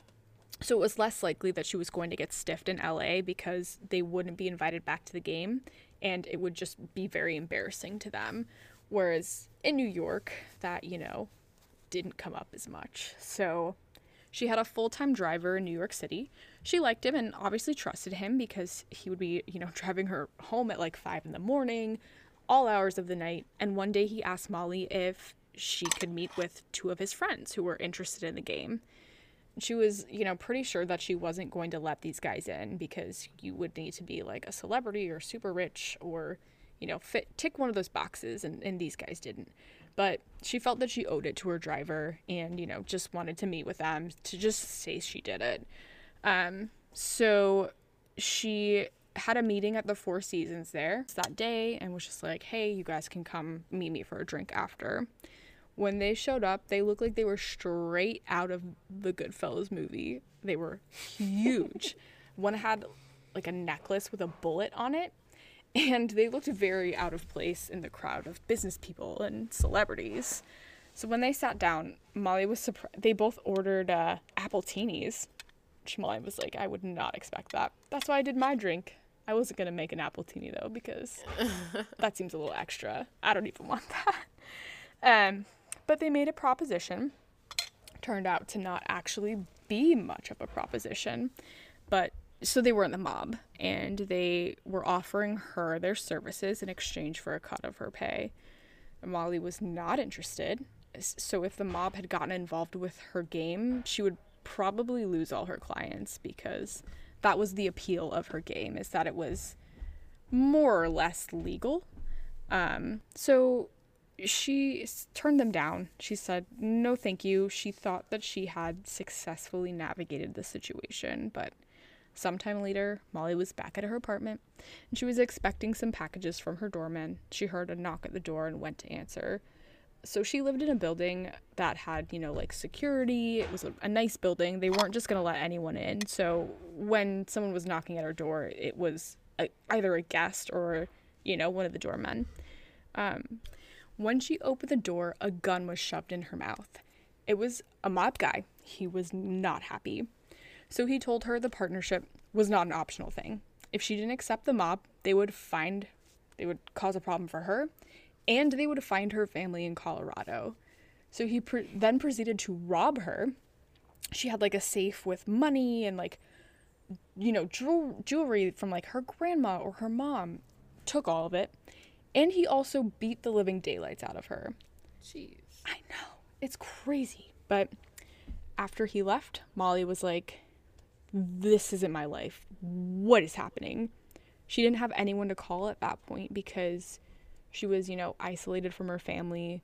so it was less likely that she was going to get stiffed in LA because they wouldn't be invited back to the game and it would just be very embarrassing to them. Whereas in New York, that, you know, didn't come up as much. So she had a full time driver in New York City. She liked him and obviously trusted him because he would be, you know, driving her home at like five in the morning, all hours of the night. And one day he asked Molly if she could meet with two of his friends who were interested in the game. She was, you know, pretty sure that she wasn't going to let these guys in because you would need to be like a celebrity or super rich or, you know, fit tick one of those boxes and, and these guys didn't but she felt that she owed it to her driver and you know just wanted to meet with them to just say she did it. Um, so she had a meeting at the four seasons there that day and was just like hey you guys can come meet me for a drink after. When they showed up they looked like they were straight out of the goodfellas movie. They were huge. One had like a necklace with a bullet on it and they looked very out of place in the crowd of business people and celebrities. So when they sat down, Molly was surprised. They both ordered uh, appletinis. Which Molly was like, I would not expect that. That's why I did my drink. I wasn't gonna make an appletini though because that seems a little extra. I don't even want that. Um, but they made a proposition. Turned out to not actually be much of a proposition, but so they were in the mob and they were offering her their services in exchange for a cut of her pay. Molly was not interested. So if the mob had gotten involved with her game, she would probably lose all her clients because that was the appeal of her game is that it was more or less legal. Um, so she turned them down. She said, no, thank you. She thought that she had successfully navigated the situation, but Sometime later, Molly was back at her apartment and she was expecting some packages from her doorman. She heard a knock at the door and went to answer. So she lived in a building that had, you know, like security. It was a, a nice building. They weren't just going to let anyone in. So when someone was knocking at her door, it was a, either a guest or, you know, one of the doormen. Um, when she opened the door, a gun was shoved in her mouth. It was a mob guy. He was not happy. So he told her the partnership was not an optional thing. If she didn't accept the mob, they would find they would cause a problem for her and they would find her family in Colorado. So he pre- then proceeded to rob her. She had like a safe with money and like you know, jewel- jewelry from like her grandma or her mom. Took all of it. And he also beat the living daylights out of her. Jeez. I know. It's crazy. But after he left, Molly was like, this isn't my life. What is happening? She didn't have anyone to call at that point because she was, you know, isolated from her family,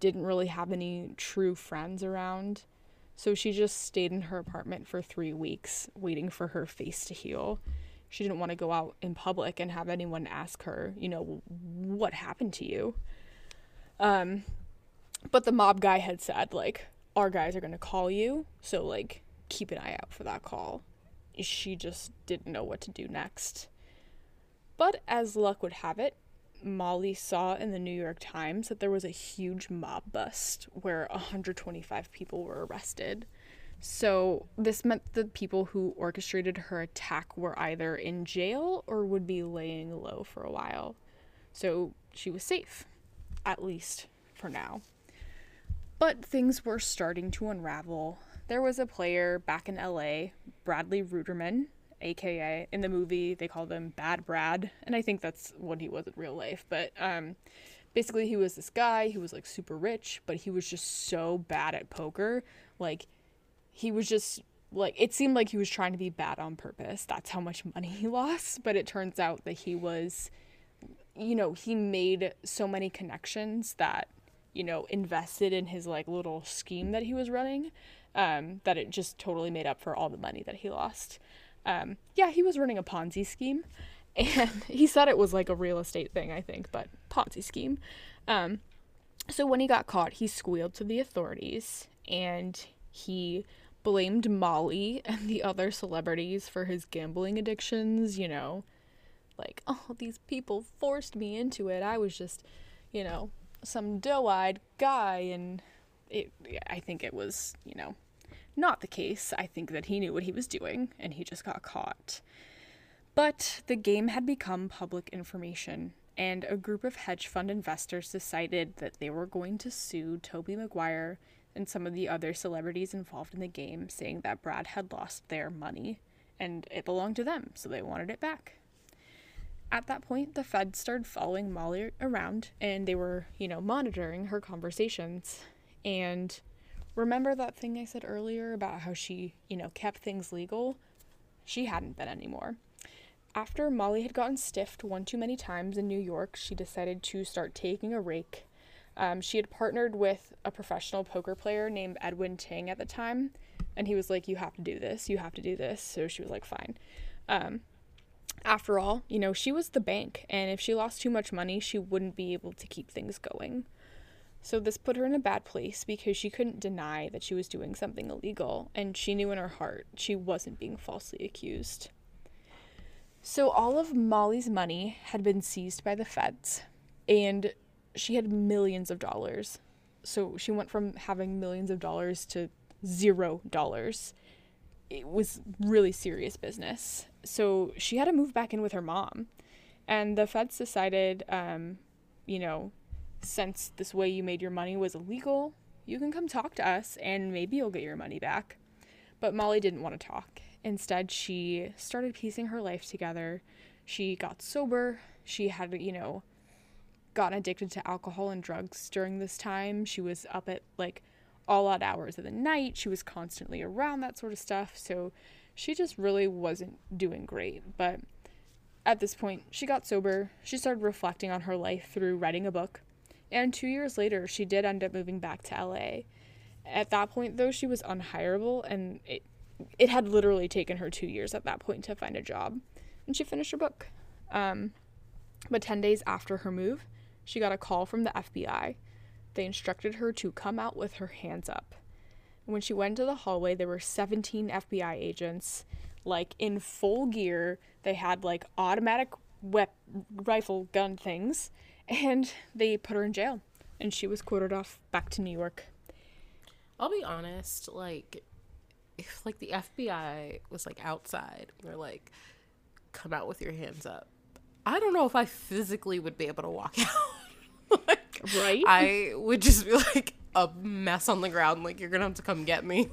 didn't really have any true friends around. So she just stayed in her apartment for three weeks, waiting for her face to heal. She didn't want to go out in public and have anyone ask her, you know, what happened to you. Um, but the mob guy had said, like, our guys are going to call you. So, like, keep an eye out for that call. She just didn't know what to do next. But as luck would have it, Molly saw in the New York Times that there was a huge mob bust where 125 people were arrested. So, this meant the people who orchestrated her attack were either in jail or would be laying low for a while. So, she was safe, at least for now. But things were starting to unravel there was a player back in LA, Bradley Ruderman, aka in the movie they called him Bad Brad, and I think that's what he was in real life. But um, basically, he was this guy who was like super rich, but he was just so bad at poker. Like, he was just like it seemed like he was trying to be bad on purpose. That's how much money he lost. But it turns out that he was, you know, he made so many connections that you know invested in his like little scheme that he was running um, that it just totally made up for all the money that he lost. Um, yeah, he was running a Ponzi scheme, and he said it was like a real estate thing, I think, but Ponzi scheme. Um, so when he got caught, he squealed to the authorities and he blamed Molly and the other celebrities for his gambling addictions, you know, like, oh, these people forced me into it. I was just, you know, some doe-eyed guy and it I think it was, you know, not the case. I think that he knew what he was doing and he just got caught. But the game had become public information and a group of hedge fund investors decided that they were going to sue Tobey Maguire and some of the other celebrities involved in the game, saying that Brad had lost their money and it belonged to them, so they wanted it back. At that point, the Fed started following Molly around and they were, you know, monitoring her conversations. And remember that thing I said earlier about how she, you know, kept things legal? She hadn't been anymore. After Molly had gotten stiffed one too many times in New York, she decided to start taking a rake. Um, she had partnered with a professional poker player named Edwin Ting at the time, and he was like, You have to do this, you have to do this. So she was like, Fine. Um, after all, you know, she was the bank, and if she lost too much money, she wouldn't be able to keep things going. So this put her in a bad place because she couldn't deny that she was doing something illegal, and she knew in her heart she wasn't being falsely accused. So all of Molly's money had been seized by the feds, and she had millions of dollars. So she went from having millions of dollars to zero dollars. It was really serious business. So she had to move back in with her mom. And the feds decided, um, you know, since this way you made your money was illegal, you can come talk to us and maybe you'll get your money back. But Molly didn't want to talk. Instead, she started piecing her life together. She got sober. She had, you know, gotten addicted to alcohol and drugs during this time. She was up at like all odd hours of the night. She was constantly around that sort of stuff. So she just really wasn't doing great. But at this point, she got sober. She started reflecting on her life through writing a book. And two years later, she did end up moving back to LA. At that point, though, she was unhireable, and it, it had literally taken her two years at that point to find a job. And she finished her book. Um, but 10 days after her move, she got a call from the FBI. They instructed her to come out with her hands up. When she went to the hallway, there were 17 FBI agents, like in full gear. They had like automatic wep- rifle gun things, and they put her in jail. And she was quartered off back to New York. I'll be honest, like if like the FBI was like outside, they're like, come out with your hands up. I don't know if I physically would be able to walk out. like, Right? I would just be like a mess on the ground. Like you're gonna have to come get me.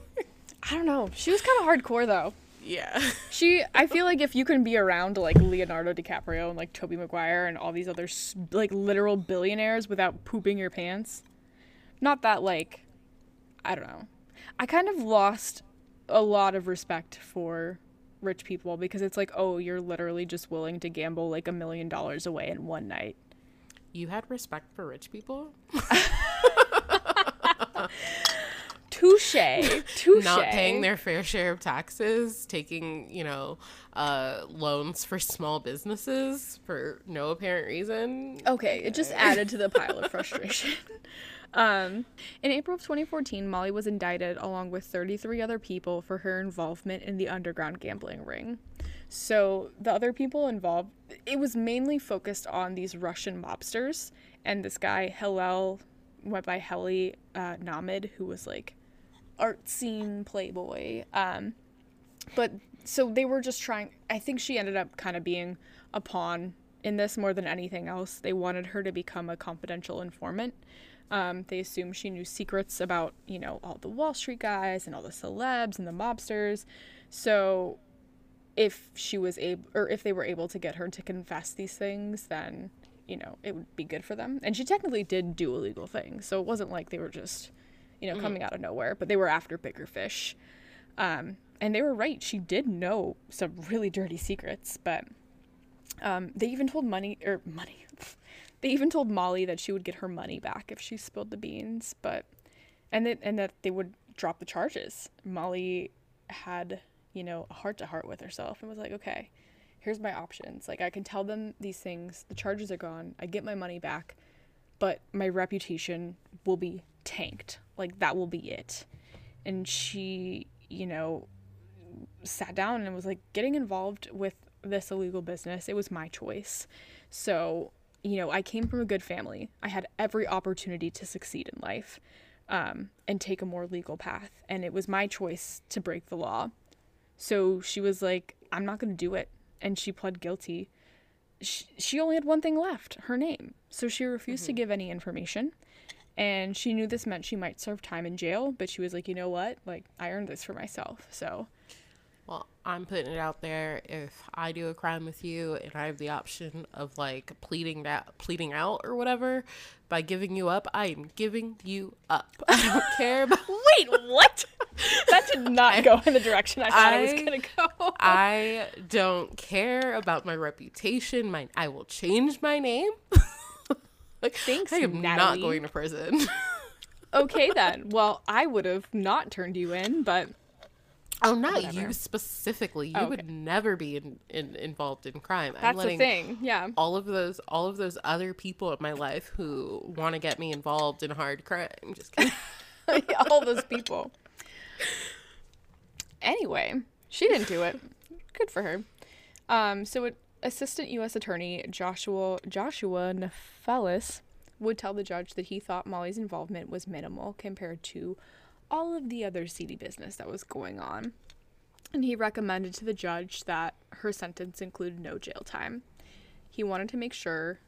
I don't know. She was kind of hardcore though. Yeah. She, I feel like if you can be around like Leonardo DiCaprio and like Tobey Maguire and all these other like literal billionaires without pooping your pants, not that like, I don't know. I kind of lost a lot of respect for rich people because it's like, oh, you're literally just willing to gamble like a million dollars away in one night. You had respect for rich people? Touche, touche. Not paying their fair share of taxes, taking, you know, uh, loans for small businesses for no apparent reason. Okay, it just added to the pile of frustration. Um, in April of 2014, Molly was indicted along with 33 other people for her involvement in the underground gambling ring. So, the other people involved, it was mainly focused on these Russian mobsters and this guy, Hillel, went by Helly uh, Nahmad, who was like art scene playboy. Um, but so they were just trying, I think she ended up kind of being a pawn in this more than anything else. They wanted her to become a confidential informant. Um, they assumed she knew secrets about, you know, all the Wall Street guys and all the celebs and the mobsters. So if she was able, or if they were able to get her to confess these things, then, you know, it would be good for them. And she technically did do illegal things. So it wasn't like they were just, you know, coming out of nowhere, but they were after bigger fish. Um, and they were right. She did know some really dirty secrets, but um, they even told money or money. they even told Molly that she would get her money back if she spilled the beans, but and that and that they would drop the charges. Molly had, you know, a heart to heart with herself and was like, okay, here's my options. Like I can tell them these things, the charges are gone, I get my money back, but my reputation will be tanked. Like that will be it. And she, you know, sat down and was like getting involved with this illegal business. It was my choice. So, you know, I came from a good family. I had every opportunity to succeed in life um, and take a more legal path. And it was my choice to break the law. So she was like, I'm not going to do it. And she pled guilty. She, she only had one thing left her name. So she refused to give any information. And she knew this meant she might serve time in jail, but she was like, you know what? Like, I earned this for myself. So, Well, I'm putting it out there. If I do a crime with you and I have the option of like pleading that pleading out or whatever by giving you up, I am giving you up. I don't care about wait, what? that did not go in the direction I thought it was going to go. I don't care about my reputation. My I will change my name. like, Thanks, I am not going to prison. okay, then. Well, I would have not turned you in, but oh, not Whatever. you specifically. You Oh, would never be in, in, involved in crime. I'm that's the thing. Yeah. all of those all of those other people in my life who want to get me involved in hard crime. Just kidding. all those people. Anyway, she didn't do it. Good for her. Um, so it, Assistant U.S. Attorney Joshua Joshua Naftalis would tell the judge that he thought Molly's involvement was minimal compared to all of the other seedy business that was going on. And he recommended to the judge that her sentence include no jail time. He wanted to make sure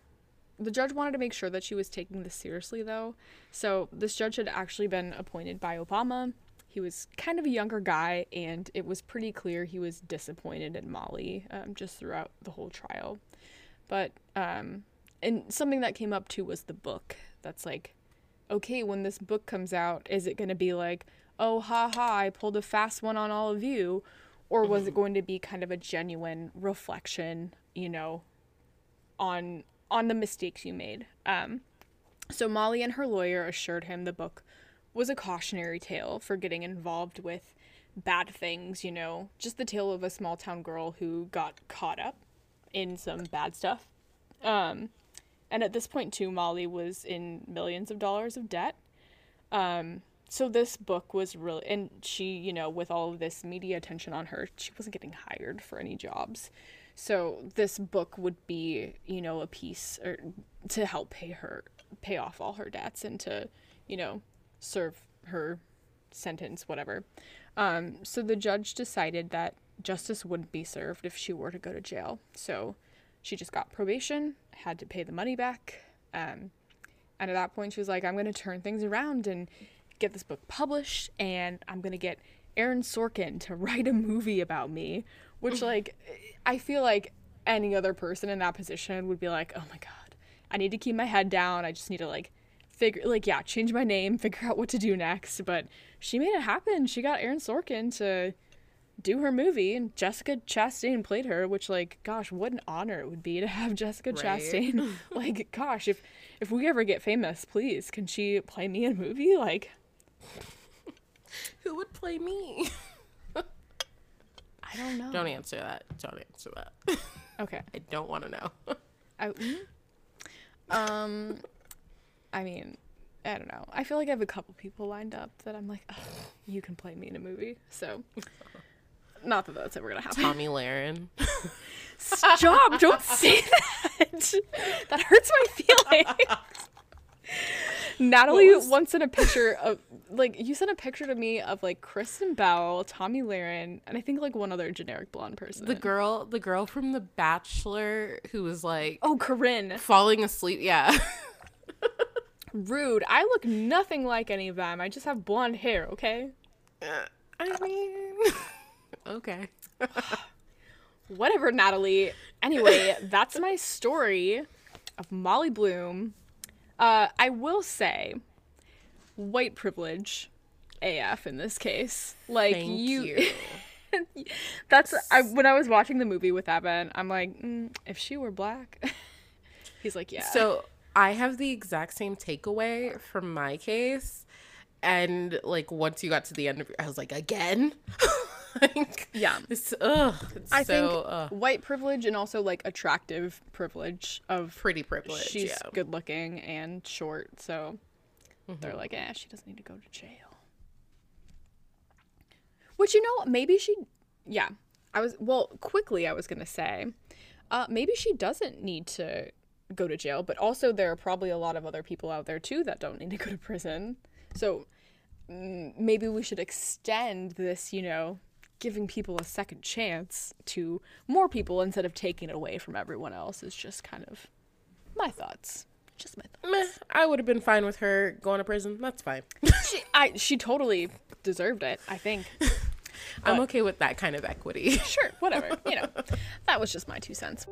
the judge wanted to make sure that she was taking this seriously though so this judge had actually been appointed by obama he was kind of a younger guy and it was pretty clear he was disappointed in molly um, just throughout the whole trial. But um, and something that came up too was the book. That's like okay when this book comes out is it going to be like oh ha ha i pulled a fast one on all of you? Or was it going to be kind of a genuine reflection you know on on the mistakes you made. Um, so Molly and her lawyer assured him the book was a cautionary tale for getting involved with bad things, you know, just the tale of a small town girl who got caught up in some bad stuff. Um, and at this point too, Molly was in millions of dollars of debt. Um, so this book was really, and she, you know, with all of this media attention on her, she wasn't getting hired for any jobs. So this book would be, you know, a piece or to help pay her, pay off all her debts and to, you know, serve her sentence, whatever. Um, so the judge decided that justice wouldn't be served if she were to go to jail. So she just got probation, had to pay the money back. Um, and at that point, she was like, I'm going to turn things around and get this book published, and I'm going to get Aaron Sorkin to write a movie about me. Which, like, I feel like any other person in that position would be like, oh my God, I need to keep my head down. I just need to, like, figure, like, yeah, change my name, figure out what to do next. But she made it happen. She got Aaron Sorkin to do her movie and Jessica Chastain played her which like gosh what an honor it would be to have Jessica Right. Chastain like gosh if if we ever get famous please can she play me in a movie like Who would play me? I don't know Don't answer that. Don't answer that. okay I don't want to know. I, mm? um I mean I don't know I feel like I have a couple people lined up that I'm like oh, you can play me in a movie so not that that's ever gonna happen Tomi Lahren. Stop! Don't say that. That hurts my feelings. Natalie was- once sent a picture of like you sent a picture to me of like Kristen Bell, Tomi Lahren, and I think like one other generic blonde person. The girl, the girl from The Bachelor who was like oh, Corinne. falling asleep. Yeah. Rude. I look nothing like any of them. I just have blonde hair. Okay. I mean, okay. Whatever, Natalie. Anyway, that's my story of Molly Bloom. Uh, I will say, white privilege, AF in this case. Like Thank you, you. that's I when I was watching the movie with Evan, I'm like, mm, if she were black. He's like, yeah. So I have the exact same takeaway from my case. And like once you got to the end of it, I was like, again? like, Yeah. it's ugh. It's I so think uh, white privilege and also like attractive privilege of pretty privilege. she's yeah. good looking and short, so Mm-hmm. they're like, eh, she doesn't need to go to jail. Which you know, maybe she, yeah. I was well quickly. I was gonna say, uh, maybe she doesn't need to go to jail, but also there are probably a lot of other people out there too that don't need to go to prison. So maybe we should extend this, you know, giving people a second chance to more people instead of taking it away from everyone else. Is just kind of my thoughts. Just my thoughts. Meh, I would have been fine with her going to prison. That's fine. she, I, she totally deserved it. I think. I'm okay with that kind of equity. Sure, whatever. You know, that was just my two cents.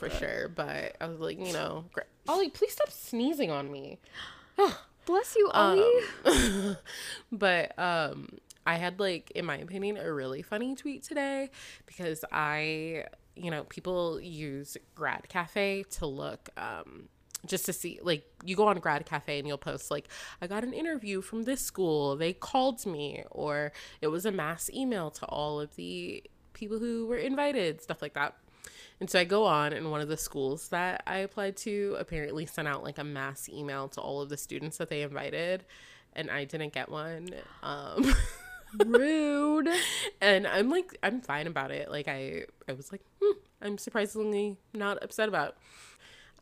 For sure. But I was like, you know, gra- Ollie, please stop sneezing on me. Bless you, Ollie. Um, but um, I had like, in my opinion, a really funny tweet today because I, you know, people use Grad Cafe to look. Um, just to see like you go on grad cafe and you'll post like i got an interview from this school they called me or it was a mass email to all of the people who were invited stuff like that and so I go on, and one of the schools that I applied to apparently sent out like a mass email to all of the students that they invited, and I didn't get one. Um, Rude. and I'm like, I'm fine about it. Like I, I was like, hmm, I'm surprisingly not upset about.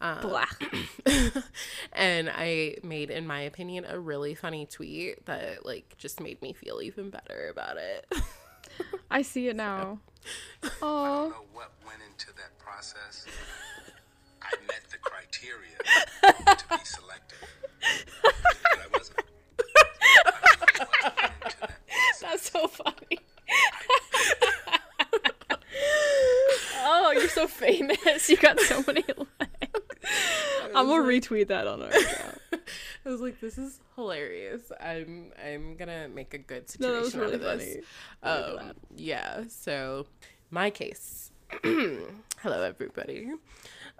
Um, Blah. and I made, in my opinion, a really funny tweet that like just made me feel even better about it. I see it now. I Oh. don't know what went into that process. I met the criteria to be selected. But I wasn't. I don't know what went into that. That's so funny. oh, you're so famous. You got so many likes. I'm gonna retweet that on our account. I was like, this is hilarious. I'm I'm gonna make a good No, situation that was out of really this. funny. Um, yeah. So my case. Hello, everybody.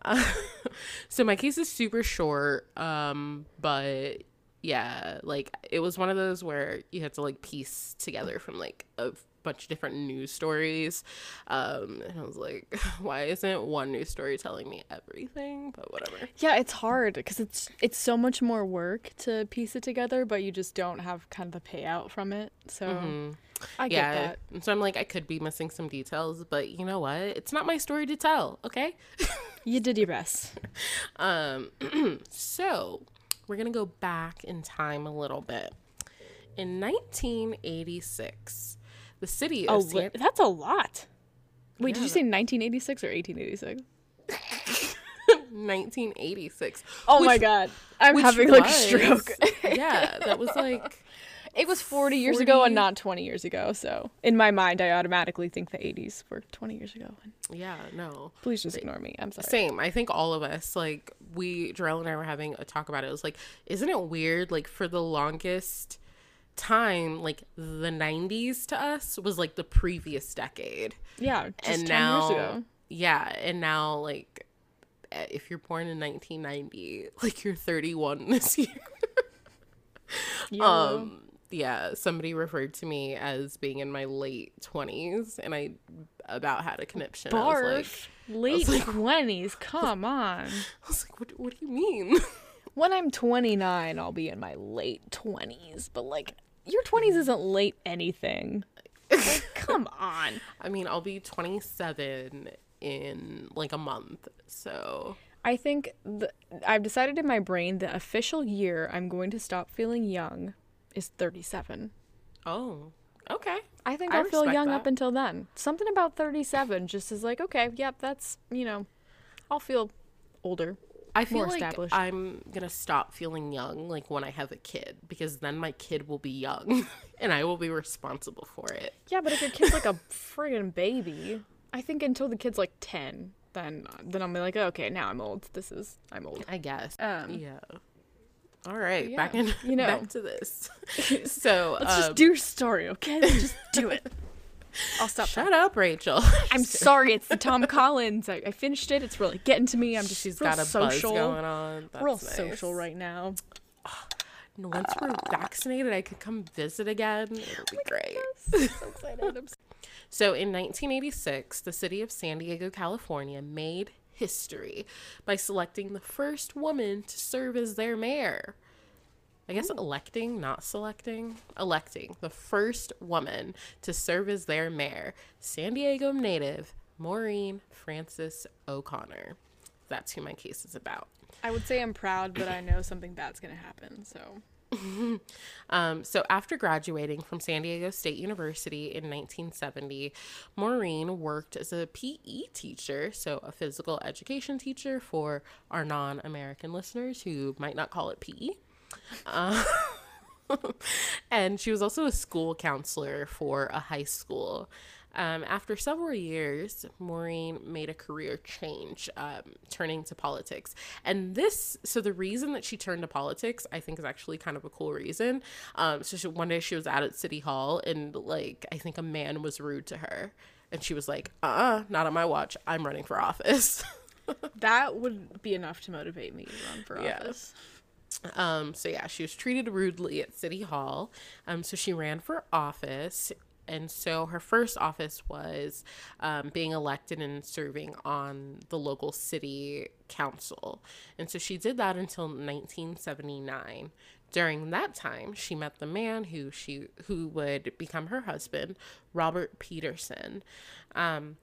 Uh, so my case is super short, um, but yeah, like it was one of those where you had to like piece together from like a bunch of different news stories. Um, and I was like, why isn't one news story telling me everything? But whatever. Yeah, it's hard because it's it's so much more work to piece it together, but you just don't have kind of the payout from it. So I get yeah. that. So I'm like, I could be missing some details, but you know what? It's not my story to tell, okay? You did your best. Um, so we're gonna go back in time a little bit. In 1986, the city of Oh, San- that's a lot. Wait, did you say 1986 or 1886? 1986. Oh my god, I'm which having like a stroke. yeah, that was like It was 40 years ago and not 20 years ago. So in my mind, I automatically think the 80s were 20 years ago. Yeah, no. please just ignore me. I'm sorry. Same. I think all of us, like, we, Jarell and I were having a talk about it. It was like, isn't it weird? Like, for the longest time, like, the 90s to us was like the previous decade. Yeah, just and 10 now, yeah. And now, like, eh, if you're born in 1990, like, you're 31 this year. YOLO. Um, yeah, somebody referred to me as being in my late 20s, and I about had a conniption. Was like, Barf. Late like- 20s. Come on. I was like, what, what do you mean? When I'm 29, I'll be in my late 20s. But like, your 20s isn't late anything. Like, come on. I mean, I'll be 27 in like a month. So, I think the, I've decided in my brain the official year I'm going to stop feeling young is 37. oh, okay. I think I I'll feel young up until then. Something about 37 just is like, okay, yep, that's, you know, I'll feel older. I feel like established. I'm gonna stop feeling young like when I have a kid because then my kid will be young and I will be responsible for it. Yeah, but if your kid's like a friggin' baby, I think until the kid's like 10, then then I'll be like, okay, now I'm old. This is, I'm old. I guess. Um, yeah. All right, yeah, back in you know. back to this. So, Let's um, just do your story, okay? Let's just do it. I'll stop. shut up, Rachel. I'm sorry, it's the Tom Collins. I, I finished it. It's really getting to me. I'm just She's real got a social. buzz going on. That's real nice. social right now. Once we're vaccinated, I could come visit again. It'll be oh great. so excited. I'm So in 1986, the city of San Diego, California made history by selecting the first woman to serve as their mayor. I guess electing, not selecting, electing the first woman to serve as their mayor, San Diego native Maureen Frances O'Connor. That's who my case is about. I would say I'm proud, but I know something bad's gonna happen. So Um, so after graduating from San Diego State University in 1970, Maureen worked as a PE teacher, so a physical education teacher for our non-American listeners who might not call it PE. Uh, and she was also a school counselor for a high school. Um, after several years, Maureen made a career change, um, turning to politics. And this, so the reason that she turned to politics, I think, is actually kind of a cool reason. Um, so she, one day she was out at City Hall, and like, I think a man was rude to her. And she was like, uh uh not on my watch. I'm running for office. that would be enough to motivate me to run for Yeah. Um, so yeah, she was treated rudely at City Hall. Um, so she ran for office. And so her first office was um, being elected and serving on the local city council. And so she did that until 1979. During that time, she met the man who she who would become her husband, Robert Peterson. Um,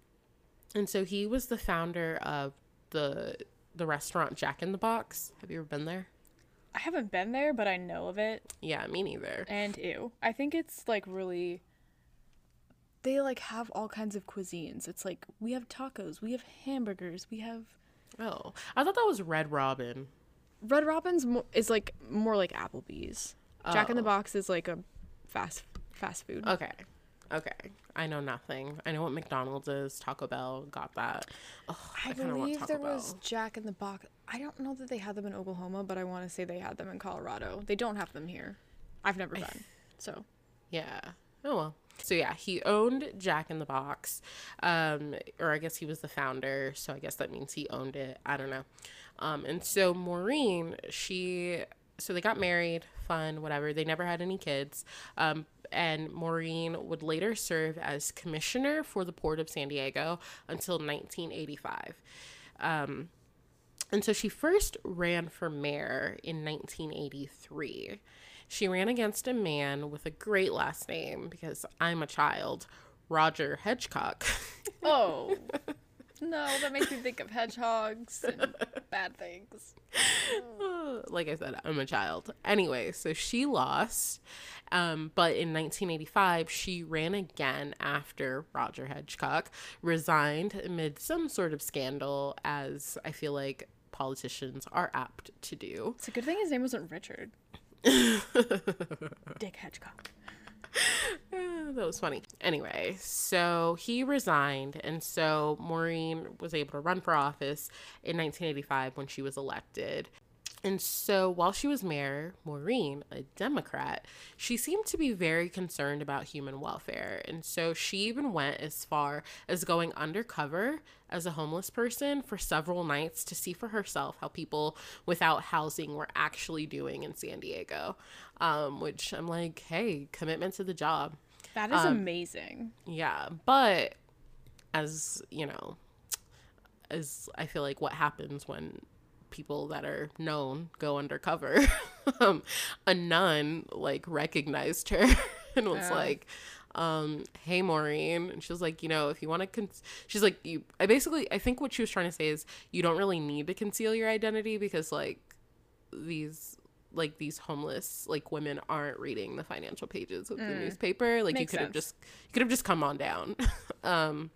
and so he was the founder of the the restaurant Jack in the Box. Have you ever been there? I haven't been there, but I know of it. Yeah, me neither. And ew. I think it's like really they like have all kinds of cuisines. It's like we have tacos, we have hamburgers, we have Oh, I thought that was Red Robin. Red Robin's mo- is like more like Applebee's. Jack in the Oh. Box is like a fast fast food. Okay, okay. I know nothing. I know what McDonald's is. Taco Bell got that. Oh, I, I believe there Bell. was Jack in the Box. I don't know that they had them in Oklahoma, but I want to say they had them in Colorado. They don't have them here. I've never been. So Yeah. Oh well. So yeah, he owned Jack in the Box, um, or I guess he was the founder. So I guess that means he owned it. I don't know. Um, and so Maureen, she, so they got married, fun, whatever. They never had any kids. Um, and Maureen would later serve as commissioner for the port of San Diego until 1985. Um, and so she first ran for mayor in 1983. She ran against a man with a great last name because I'm a child, Roger Hedgecock. Oh. No, that makes me think of hedgehogs and bad things. like I said, I'm a child. Anyway, so she lost. Um, but in 1985, she ran again after Roger Hedgecock resigned amid some sort of scandal, as I feel like politicians are apt to do. It's a good thing his name wasn't Richard. Dick Hedgecock. That was funny. Anyway, so he resigned, and so Maureen was able to run for office in 1985 when she was elected. And so while she was mayor, Maureen, a Democrat, she seemed to be very concerned about human welfare. And so she even went as far as going undercover as a homeless person for several nights to see for herself how people without housing were actually doing in San Diego. Um, which I'm like, hey, commitment to the job. That is amazing. Yeah, but as you know, as I feel like what happens when people that are known go undercover, um, a nun like recognized her and was like, um, "Hey, Maureen," and she was like, "You know, if you want to," con-, she's like, "You." I basically, I think what she was trying to say is, you don't really need to conceal your identity because like these like these homeless like women aren't reading the financial pages of the newspaper. Like you could have just you could have just come on down. Um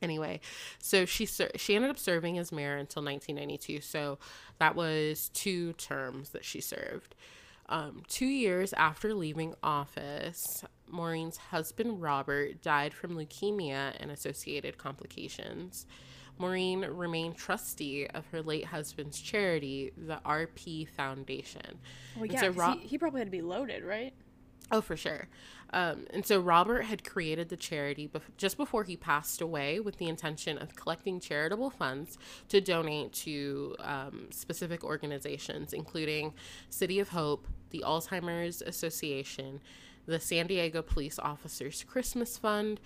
anyway so she ser- she ended up serving as mayor until 1992 so that was two terms that she served. Um, two years after leaving office maureen's husband robert died from leukemia and associated complications Maureen remained trustee of her late husband's charity, the RP Foundation. Well, yeah, so Ro- he, he probably had to be loaded, right? Oh, for sure. Um, and so Robert had created the charity bef- just before he passed away with the intention of collecting charitable funds to donate to um, specific organizations, including City of Hope, the Alzheimer's Association, the San Diego Police Officers Christmas Fund,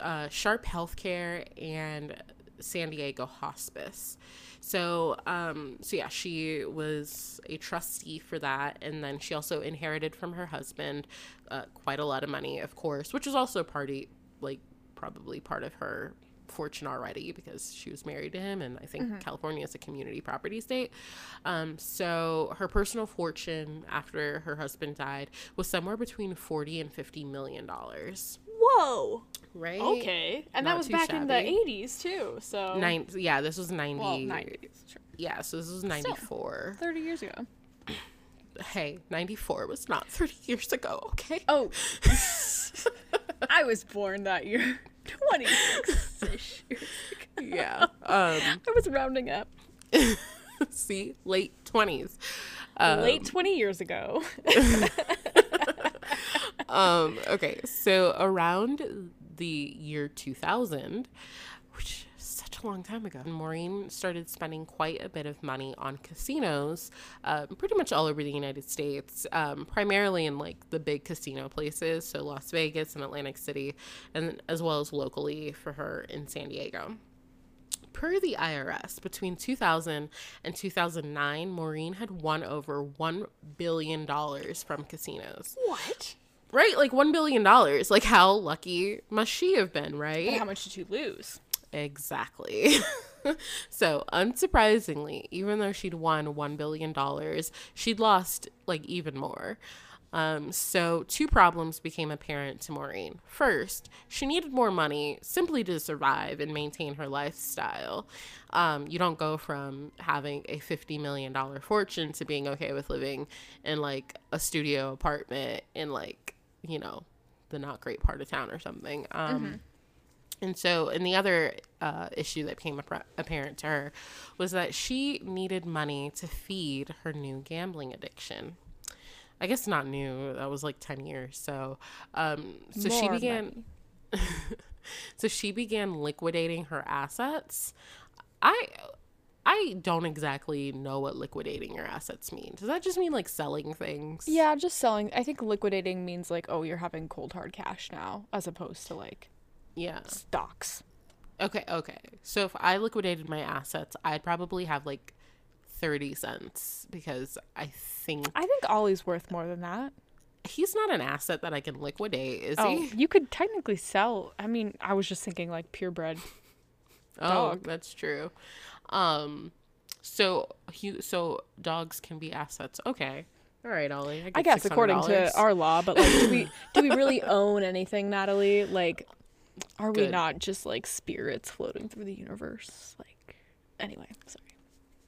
uh, Sharp Healthcare, and San Diego Hospice. So, um, so yeah, she was a trustee for that, and then she also inherited from her husband uh, quite a lot of money, of course, which is also party like probably part of her fortune already because she was married to him, and I think California is a community property state. Um, so her personal fortune after her husband died was somewhere between forty and fifty million dollars. Whoa. Right? Okay. And that was back in the 80s too. So Nine, yeah, this was 90. well, 90s. Sure. Yeah, so this was 94. 30 years ago. Hey, 94 was not 30 years ago, okay? Oh. I was born that year. 26 years ago. Yeah. Um, I was rounding up. see, late 20s. Um, Late 20 years ago. Um, okay, so around the year 2000, which is such a long time ago, Maureen started spending quite a bit of money on casinos, um, pretty much all over the United States, um, primarily in like the big casino places, so Las Vegas and Atlantic City, and as well as locally for her in San Diego. Per the IRS, between 2000 and 2009, Maureen had won over $1 billion from casinos. what? Right? Like $1 billion. Like, how lucky must she have been, right? How much did you lose? Exactly. so, unsurprisingly, even though she'd won $1 billion, she'd lost like even more. Um, so, two problems became apparent to Maureen. First, she needed more money simply to survive and maintain her lifestyle. Um, you don't go from having a $50 million fortune to being okay with living in like a studio apartment in like, you know, the not great part of town or something. Um, and so, and the other uh, issue that became apparent to her was that she needed money to feed her new gambling addiction. I guess not new. That was like ten years. So, um, so she began. so she began liquidating her assets. I. I don't exactly know what liquidating your assets mean. Does that just mean like selling things? Yeah, just selling. I think liquidating means like, oh, you're having cold hard cash now, as opposed to like Yeah. stocks. Okay, okay. So if I liquidated my assets, I'd probably have like 30 cents because I think I think Ollie's worth more than that. he's not an asset that I can liquidate, is Oh, he? you could technically sell. I mean, I was just thinking like purebred. Oh, dog. that's true. Um so he so dogs can be assets. Okay. All right, Ollie. I get guess according to our law, but like, do we do we really own anything, Natalie? Like, are we not just like spirits floating through the universe? Like, anyway, sorry,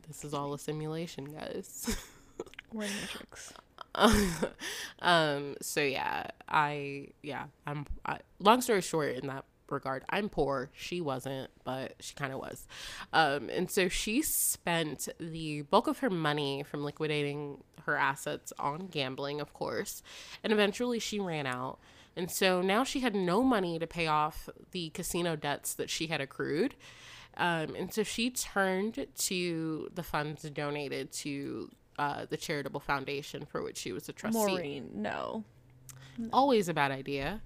This is all a simulation, guys. we're in the Matrix. um so yeah i yeah i'm I, long story short in that regard i'm poor she wasn't but she kind of was um and so she spent the bulk of her money from liquidating her assets on gambling of course and eventually she ran out and so now she had no money to pay off the casino debts that she had accrued um, and so she turned to the funds donated to uh, the charitable foundation for which she was a trustee. Maureen, no. Always a bad idea.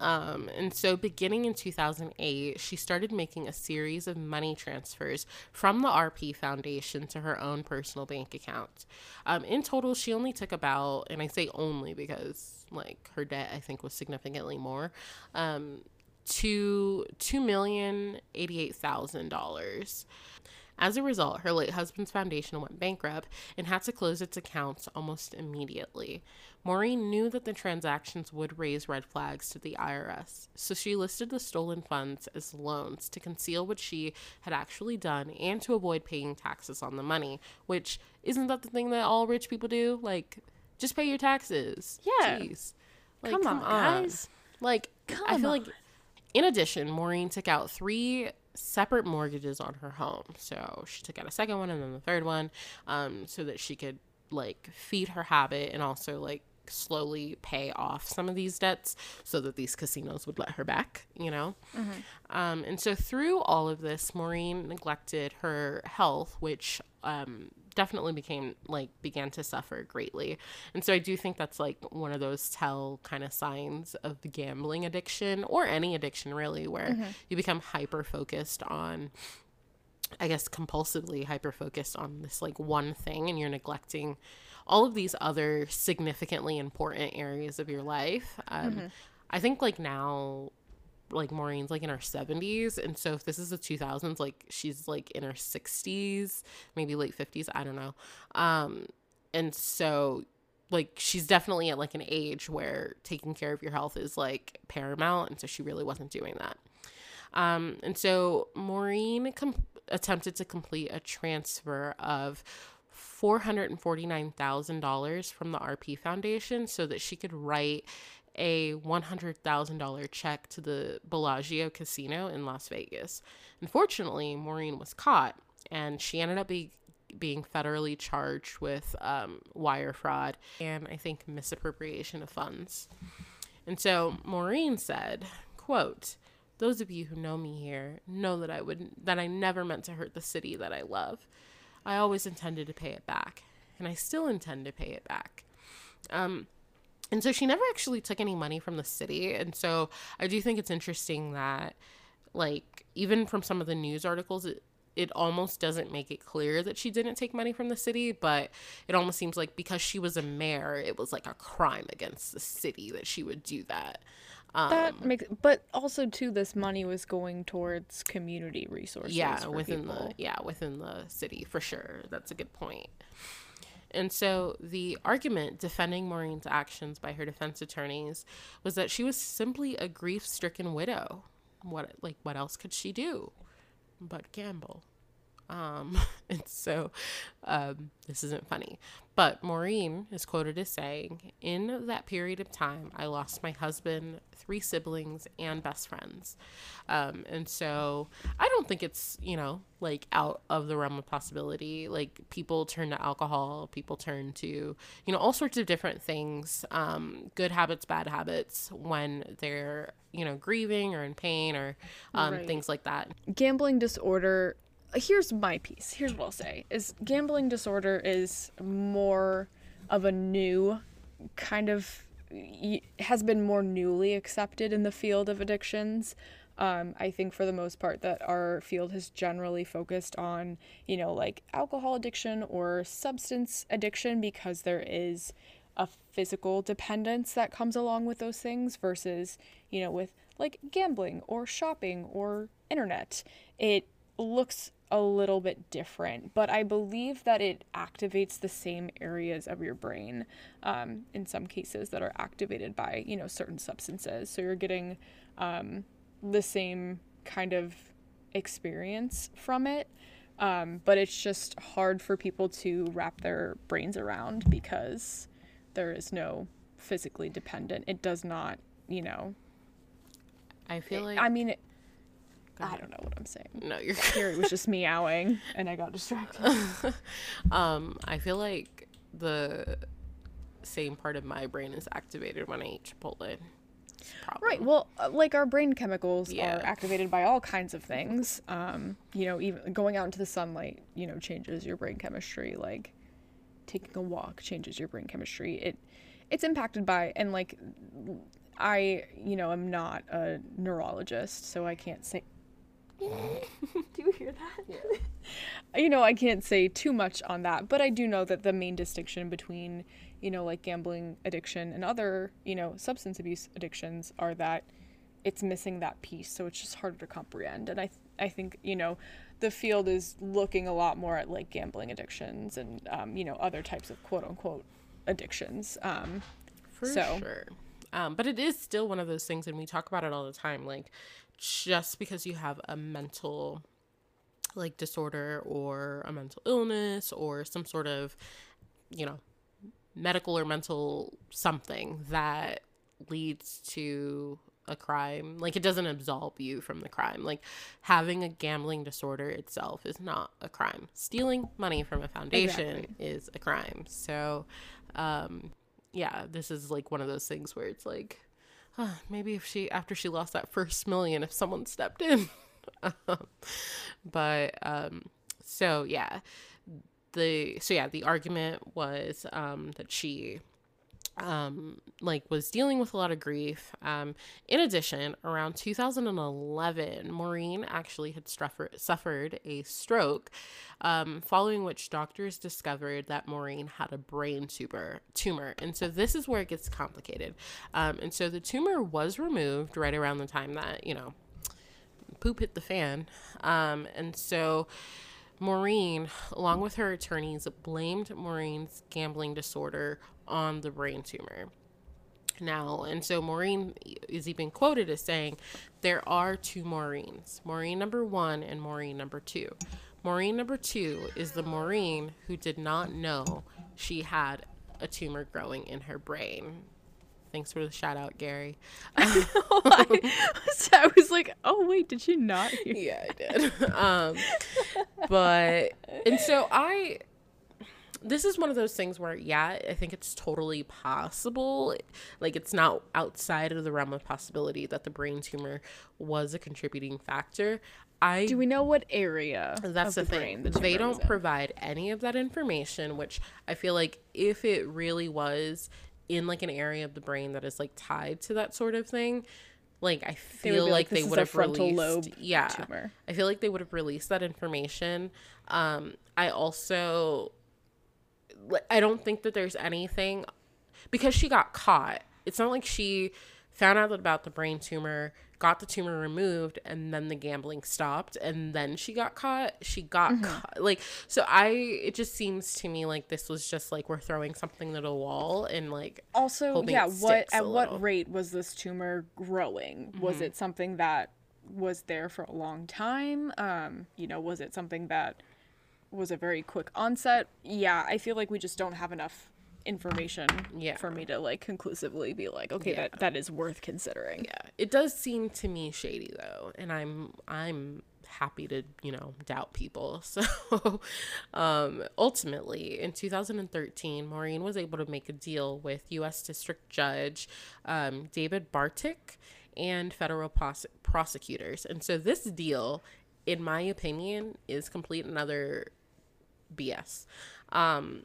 Um, and so, beginning in 2008, she started making a series of money transfers from the RP Foundation to her own personal bank account. Um, in total, she only took about, and I say only because like her debt, I think, was significantly more, um, to two million eighty-eight thousand dollars. As a result, her late husband's foundation went bankrupt and had to close its accounts almost immediately. Maureen knew that the transactions would raise red flags to the IRS, so she listed the stolen funds as loans to conceal what she had actually done and to avoid paying taxes on the money, which isn't that the thing that all rich people do? Like, just pay your taxes. Yeah. Jeez. Like, Come on, guys. Like, come I Come feel like in addition, Maureen took out three separate mortgages on her home. So she took out a second one and then the third one, um, so that she could like feed her habit and also like slowly pay off some of these debts so that these casinos would let her back, you know? Um, and so through all of this, Maureen neglected her health, which um, definitely became like began to suffer greatly. And so I do think that's like one of those tell kind of signs of the gambling addiction or any addiction really, where you become hyper focused on I guess compulsively hyper focused on this like one thing and you're neglecting all of these other significantly important areas of your life. Um, I think like now, like Maureen's like in her 70s. And so if this is the 2000s, like she's like in her 60s, maybe late 50s. I don't know. Um, and so like she's definitely at like an age where taking care of your health is like paramount. And so she really wasn't doing that. Um, and so Maureen com- attempted to complete a transfer of $449,000 from the RP Foundation so that she could write a $100,000 check to the Bellagio Casino in Las Vegas. Unfortunately, Maureen was caught and she ended up be- being federally charged with um, wire fraud and I think misappropriation of funds. And so Maureen said, quote, those of you who know me here know that I would that I never meant to hurt the city that I love. I always intended to pay it back, and I still intend to pay it back. Um, and so she never actually took any money from the city, and so I do think it's interesting that, like, even from some of the news articles, it, it almost doesn't make it clear that she didn't take money from the city, but it almost seems like because she was a mayor, it was like a crime against the city that she would do that. Um, That makes, but also too, this money was going towards community resources. yeah within people. the yeah within the city for sure that's a good point. point and so the argument defending maureen's actions by her defense attorneys was that she was simply a grief-stricken widow what like what else could she do but gamble um and so um this isn't funny but maureen is quoted as saying in that period of time i lost my husband three siblings and best friends. Um and so i don't think it's you know like out of the realm of possibility. Like people turn to alcohol people turn to you know all sorts of different things um good habits bad habits when they're you know grieving or in pain or um Right. things like that. Gambling disorder here's my piece. Here's what i'll say is gambling disorder is more of a new kind of has been more newly accepted in the field of addictions. Um, i think for the most part that our field has generally focused on you know like alcohol addiction or substance addiction because there is a physical dependence that comes along with those things versus you know with like gambling or shopping or internet. It looks a little bit different but i believe that it activates the same areas of your brain um, in some cases that are activated by you know certain substances. So you're getting um, the same kind of experience from it um, but it's just hard for people to wrap their brains around because there is no physically dependent. It does not you know i feel like i mean it, i don't know what i'm saying no you're here it was just meowing and i got distracted Um, I feel like the same part of my brain is activated when I eat Chipotle. Problem. right well uh, like our brain chemicals Yeah. are activated by all kinds of things um you know even going out into the sunlight you know changes your brain chemistry like taking a walk changes your brain chemistry it it's impacted by and like i you know I'm not a neurologist so i can't say do you hear that you know i can't say too much on that but i do know that the main distinction between you know like gambling addiction and other you know substance abuse addictions are that it's missing that piece so it's just harder to comprehend and i th- i think you know the field is looking a lot more at like gambling addictions and um, you know other types of quote unquote addictions um, For so- sure. Um, but it is still one of those things, and we talk about it all the time. Like, just because you have a mental, like, disorder or a mental illness or some sort of, you know, medical or mental something that leads to a crime, like, it doesn't absolve you from the crime. Like, having a gambling disorder itself is not a crime. Stealing money from a foundation Exactly. is a crime. So, um, yeah, this is like one of those things where it's like, maybe if she after she lost that first million, if someone stepped in. but um, so yeah, the so yeah, the argument was um that she um like was dealing with a lot of grief. Um in addition around 2011 maureen actually had suffered suffered a stroke um following which doctors discovered that maureen had a brain tumor tumor. And so this is where it gets complicated. Um and so the tumor was removed right around the time that you know poop hit the fan. Um and so Maureen, along with her attorneys, blamed Maureen's gambling disorder on the brain tumor. Now, and so Maureen is even quoted as saying, There are two Maureens Maureen number one and Maureen number two. Maureen number two is the Maureen who did not know she had a tumor growing in her brain. Thanks for the shout out, Gary. I was like, oh wait, did she not? Hear? yeah, I did. um, but and so I this is one of those things where yeah i think it's totally possible like it's not outside of the realm of possibility that the brain tumor was a contributing factor i Do we know what area? that's of the, the thing brain the they don't provide any of that information which i feel like if it really was in like an area of the brain that is like tied to that sort of thing like i feel be like, "This they would have released lobe yeah tumor. I feel like they would have released that information. Um, I also, like, I don't think that there's anything because she got caught. It's not like she found out about the brain tumor, got the tumor removed, and then the gambling stopped, and then she got caught. She got Mm-hmm. caught. Like, so I, it just seems to me like this was just like we're throwing something at a wall and like, Also, yeah, what at what little. rate was this tumor growing? Was it something that was there for a long time? Um, you know, was it something that was a very quick onset? Yeah, I feel like we just don't have enough information Yeah. for me to like conclusively be like, okay, Yeah. that that is worth considering. yeah, it does seem to me shady though, and I'm I'm happy to you know doubt people. So um, ultimately, in 2013, Maureen was able to make a deal with U.S. District Judge um, David Bartick and federal pros- prosecutors, and so this deal, in my opinion, is complete another BS. Um,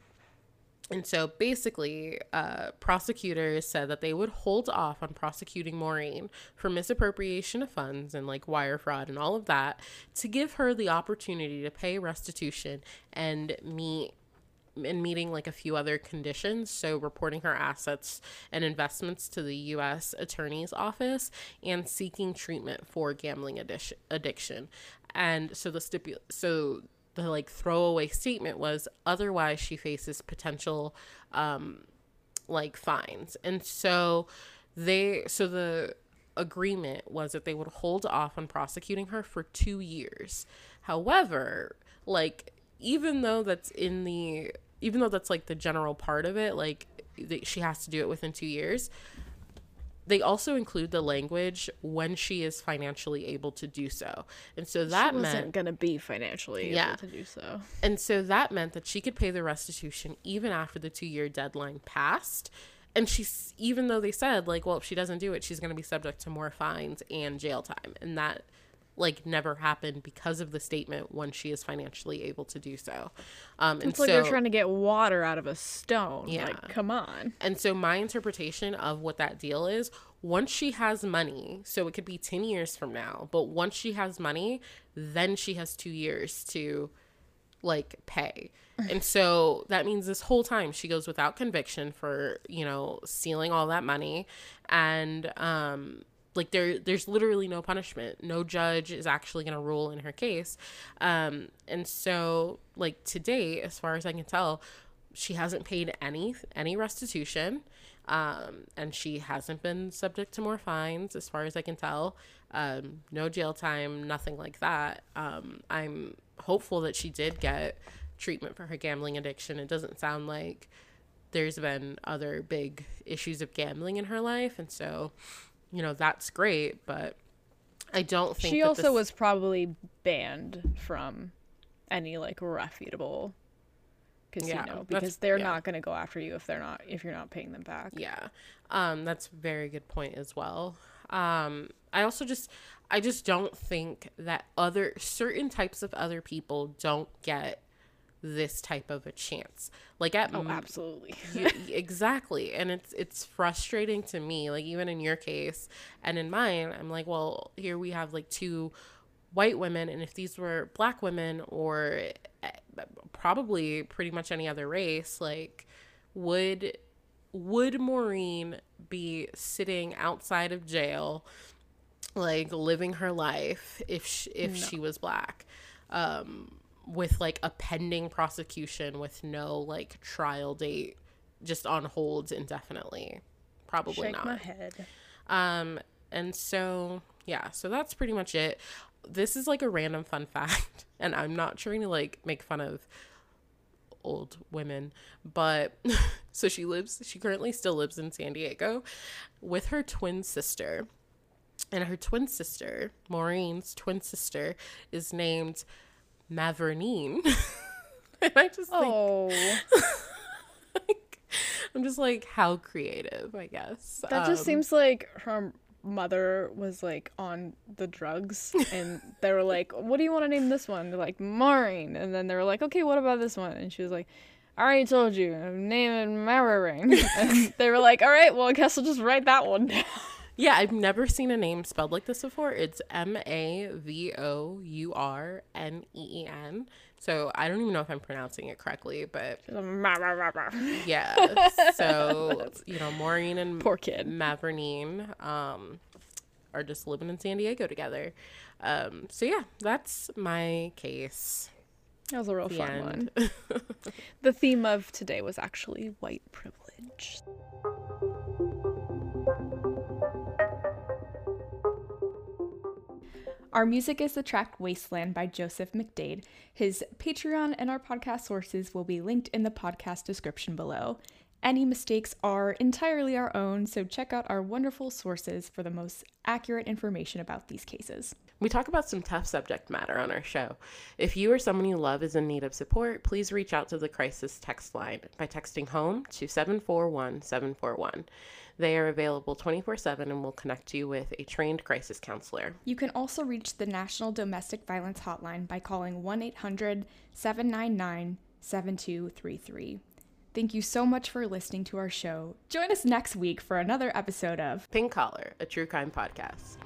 and so basically, uh, prosecutors said that they would hold off on prosecuting Maureen for misappropriation of funds and like wire fraud and all of that to give her the opportunity to pay restitution and meet and meeting like a few other conditions. So, reporting her assets and investments to the U.S. Attorney's Office and seeking treatment for gambling addiction. addiction. And so the stipu- so the like throwaway statement was otherwise she faces potential um like fines. And so they so the agreement was that they would hold off on prosecuting her for 2 years. However, like even though that's in the even though that's like the general part of it, like she has to do it within 2 years, they also include the language when she is financially able to do so. And so that she wasn't meant gonna be financially Yeah. able to do so. and so that meant that she could pay the restitution even after the two year deadline passed. And she's, even though they said, like, well, if she doesn't do it, she's going to be subject to more fines and jail time. And that, like, never happened because of the statement when she is financially able to do so. Um, and It's like so, they're trying to get water out of a stone. Yeah. Like, come on. and so my interpretation of what that deal is once she has money, so it could be 10 years from now, but once she has money, then she has two years to like pay. And so that means this whole time she goes without conviction for, you know, stealing all that money and um like there there's literally no punishment. No judge is actually going to rule in her case. Um and so like to date as far as I can tell, she hasn't paid any any restitution. Um and she hasn't been subject to more fines as far as I can tell. Um no jail time, nothing like that. Um I'm hopeful that she did get treatment for her gambling addiction. It doesn't sound like there's been other big issues of gambling in her life and so you know that's great but i don't think She also this- was probably banned from any like reputable casino Yeah, because they're yeah. not going to go after you if they're not if you're not paying them back. Yeah. Um, that's a very good point as well. Um, I also just I just don't think that other certain types of other people don't get this type of a chance. Like at Oh, absolutely. exactly and it's it's frustrating to me like even in your case and in mine i'm like well here we have like two white women and if these were black women or eh, probably pretty much any other race like would would maureen be sitting outside of jail like living her life if she, if she was black um with like a pending prosecution with no like trial date just on hold indefinitely. Probably Shake not. my head. um and so yeah so that's pretty much it. This is like a random fun fact and i'm not trying to like make fun of old women but so she lives she currently still lives in san diego with her twin sister. And her twin sister maureen's twin sister is named Mavourneen and i just Oh, like, i'm just like how creative i guess that just Um, seems like her mother was like on the drugs and they were like, "What do you want to name this one?" They're like, "Maureen." And then they were like, "Okay, what about this one?" And she was like, "I already told you. I'm naming Maureen." and they were like, "All right, well, I guess I'll just write that one down." Yeah, I've never seen a name spelled like this before. It's M A V O U R N E E N. So I don't even know if I'm pronouncing it correctly, but yeah. So you know, Maureen and Poor kid. Mavourneen um, are just living in San Diego together. Um, so yeah, that's my case. That was a real The fun end. one. The theme of today was actually white privilege. Our music is the track Wasteland by Joseph McDade. His Patreon and our podcast sources will be linked in the podcast description below. Any mistakes are entirely our own, so check out our wonderful sources for the most accurate information about these cases. We talk about some tough subject matter on our show. If you or someone you love is in need of support, please reach out to the crisis text line by texting home to 741 741. They are available 24 7 and will connect you with a trained crisis counselor. You can also reach the National Domestic Violence Hotline by calling 1 800 799 7233. Thank you so much for listening to our show. Join us next week for another episode of Pink Collar, a true crime podcast.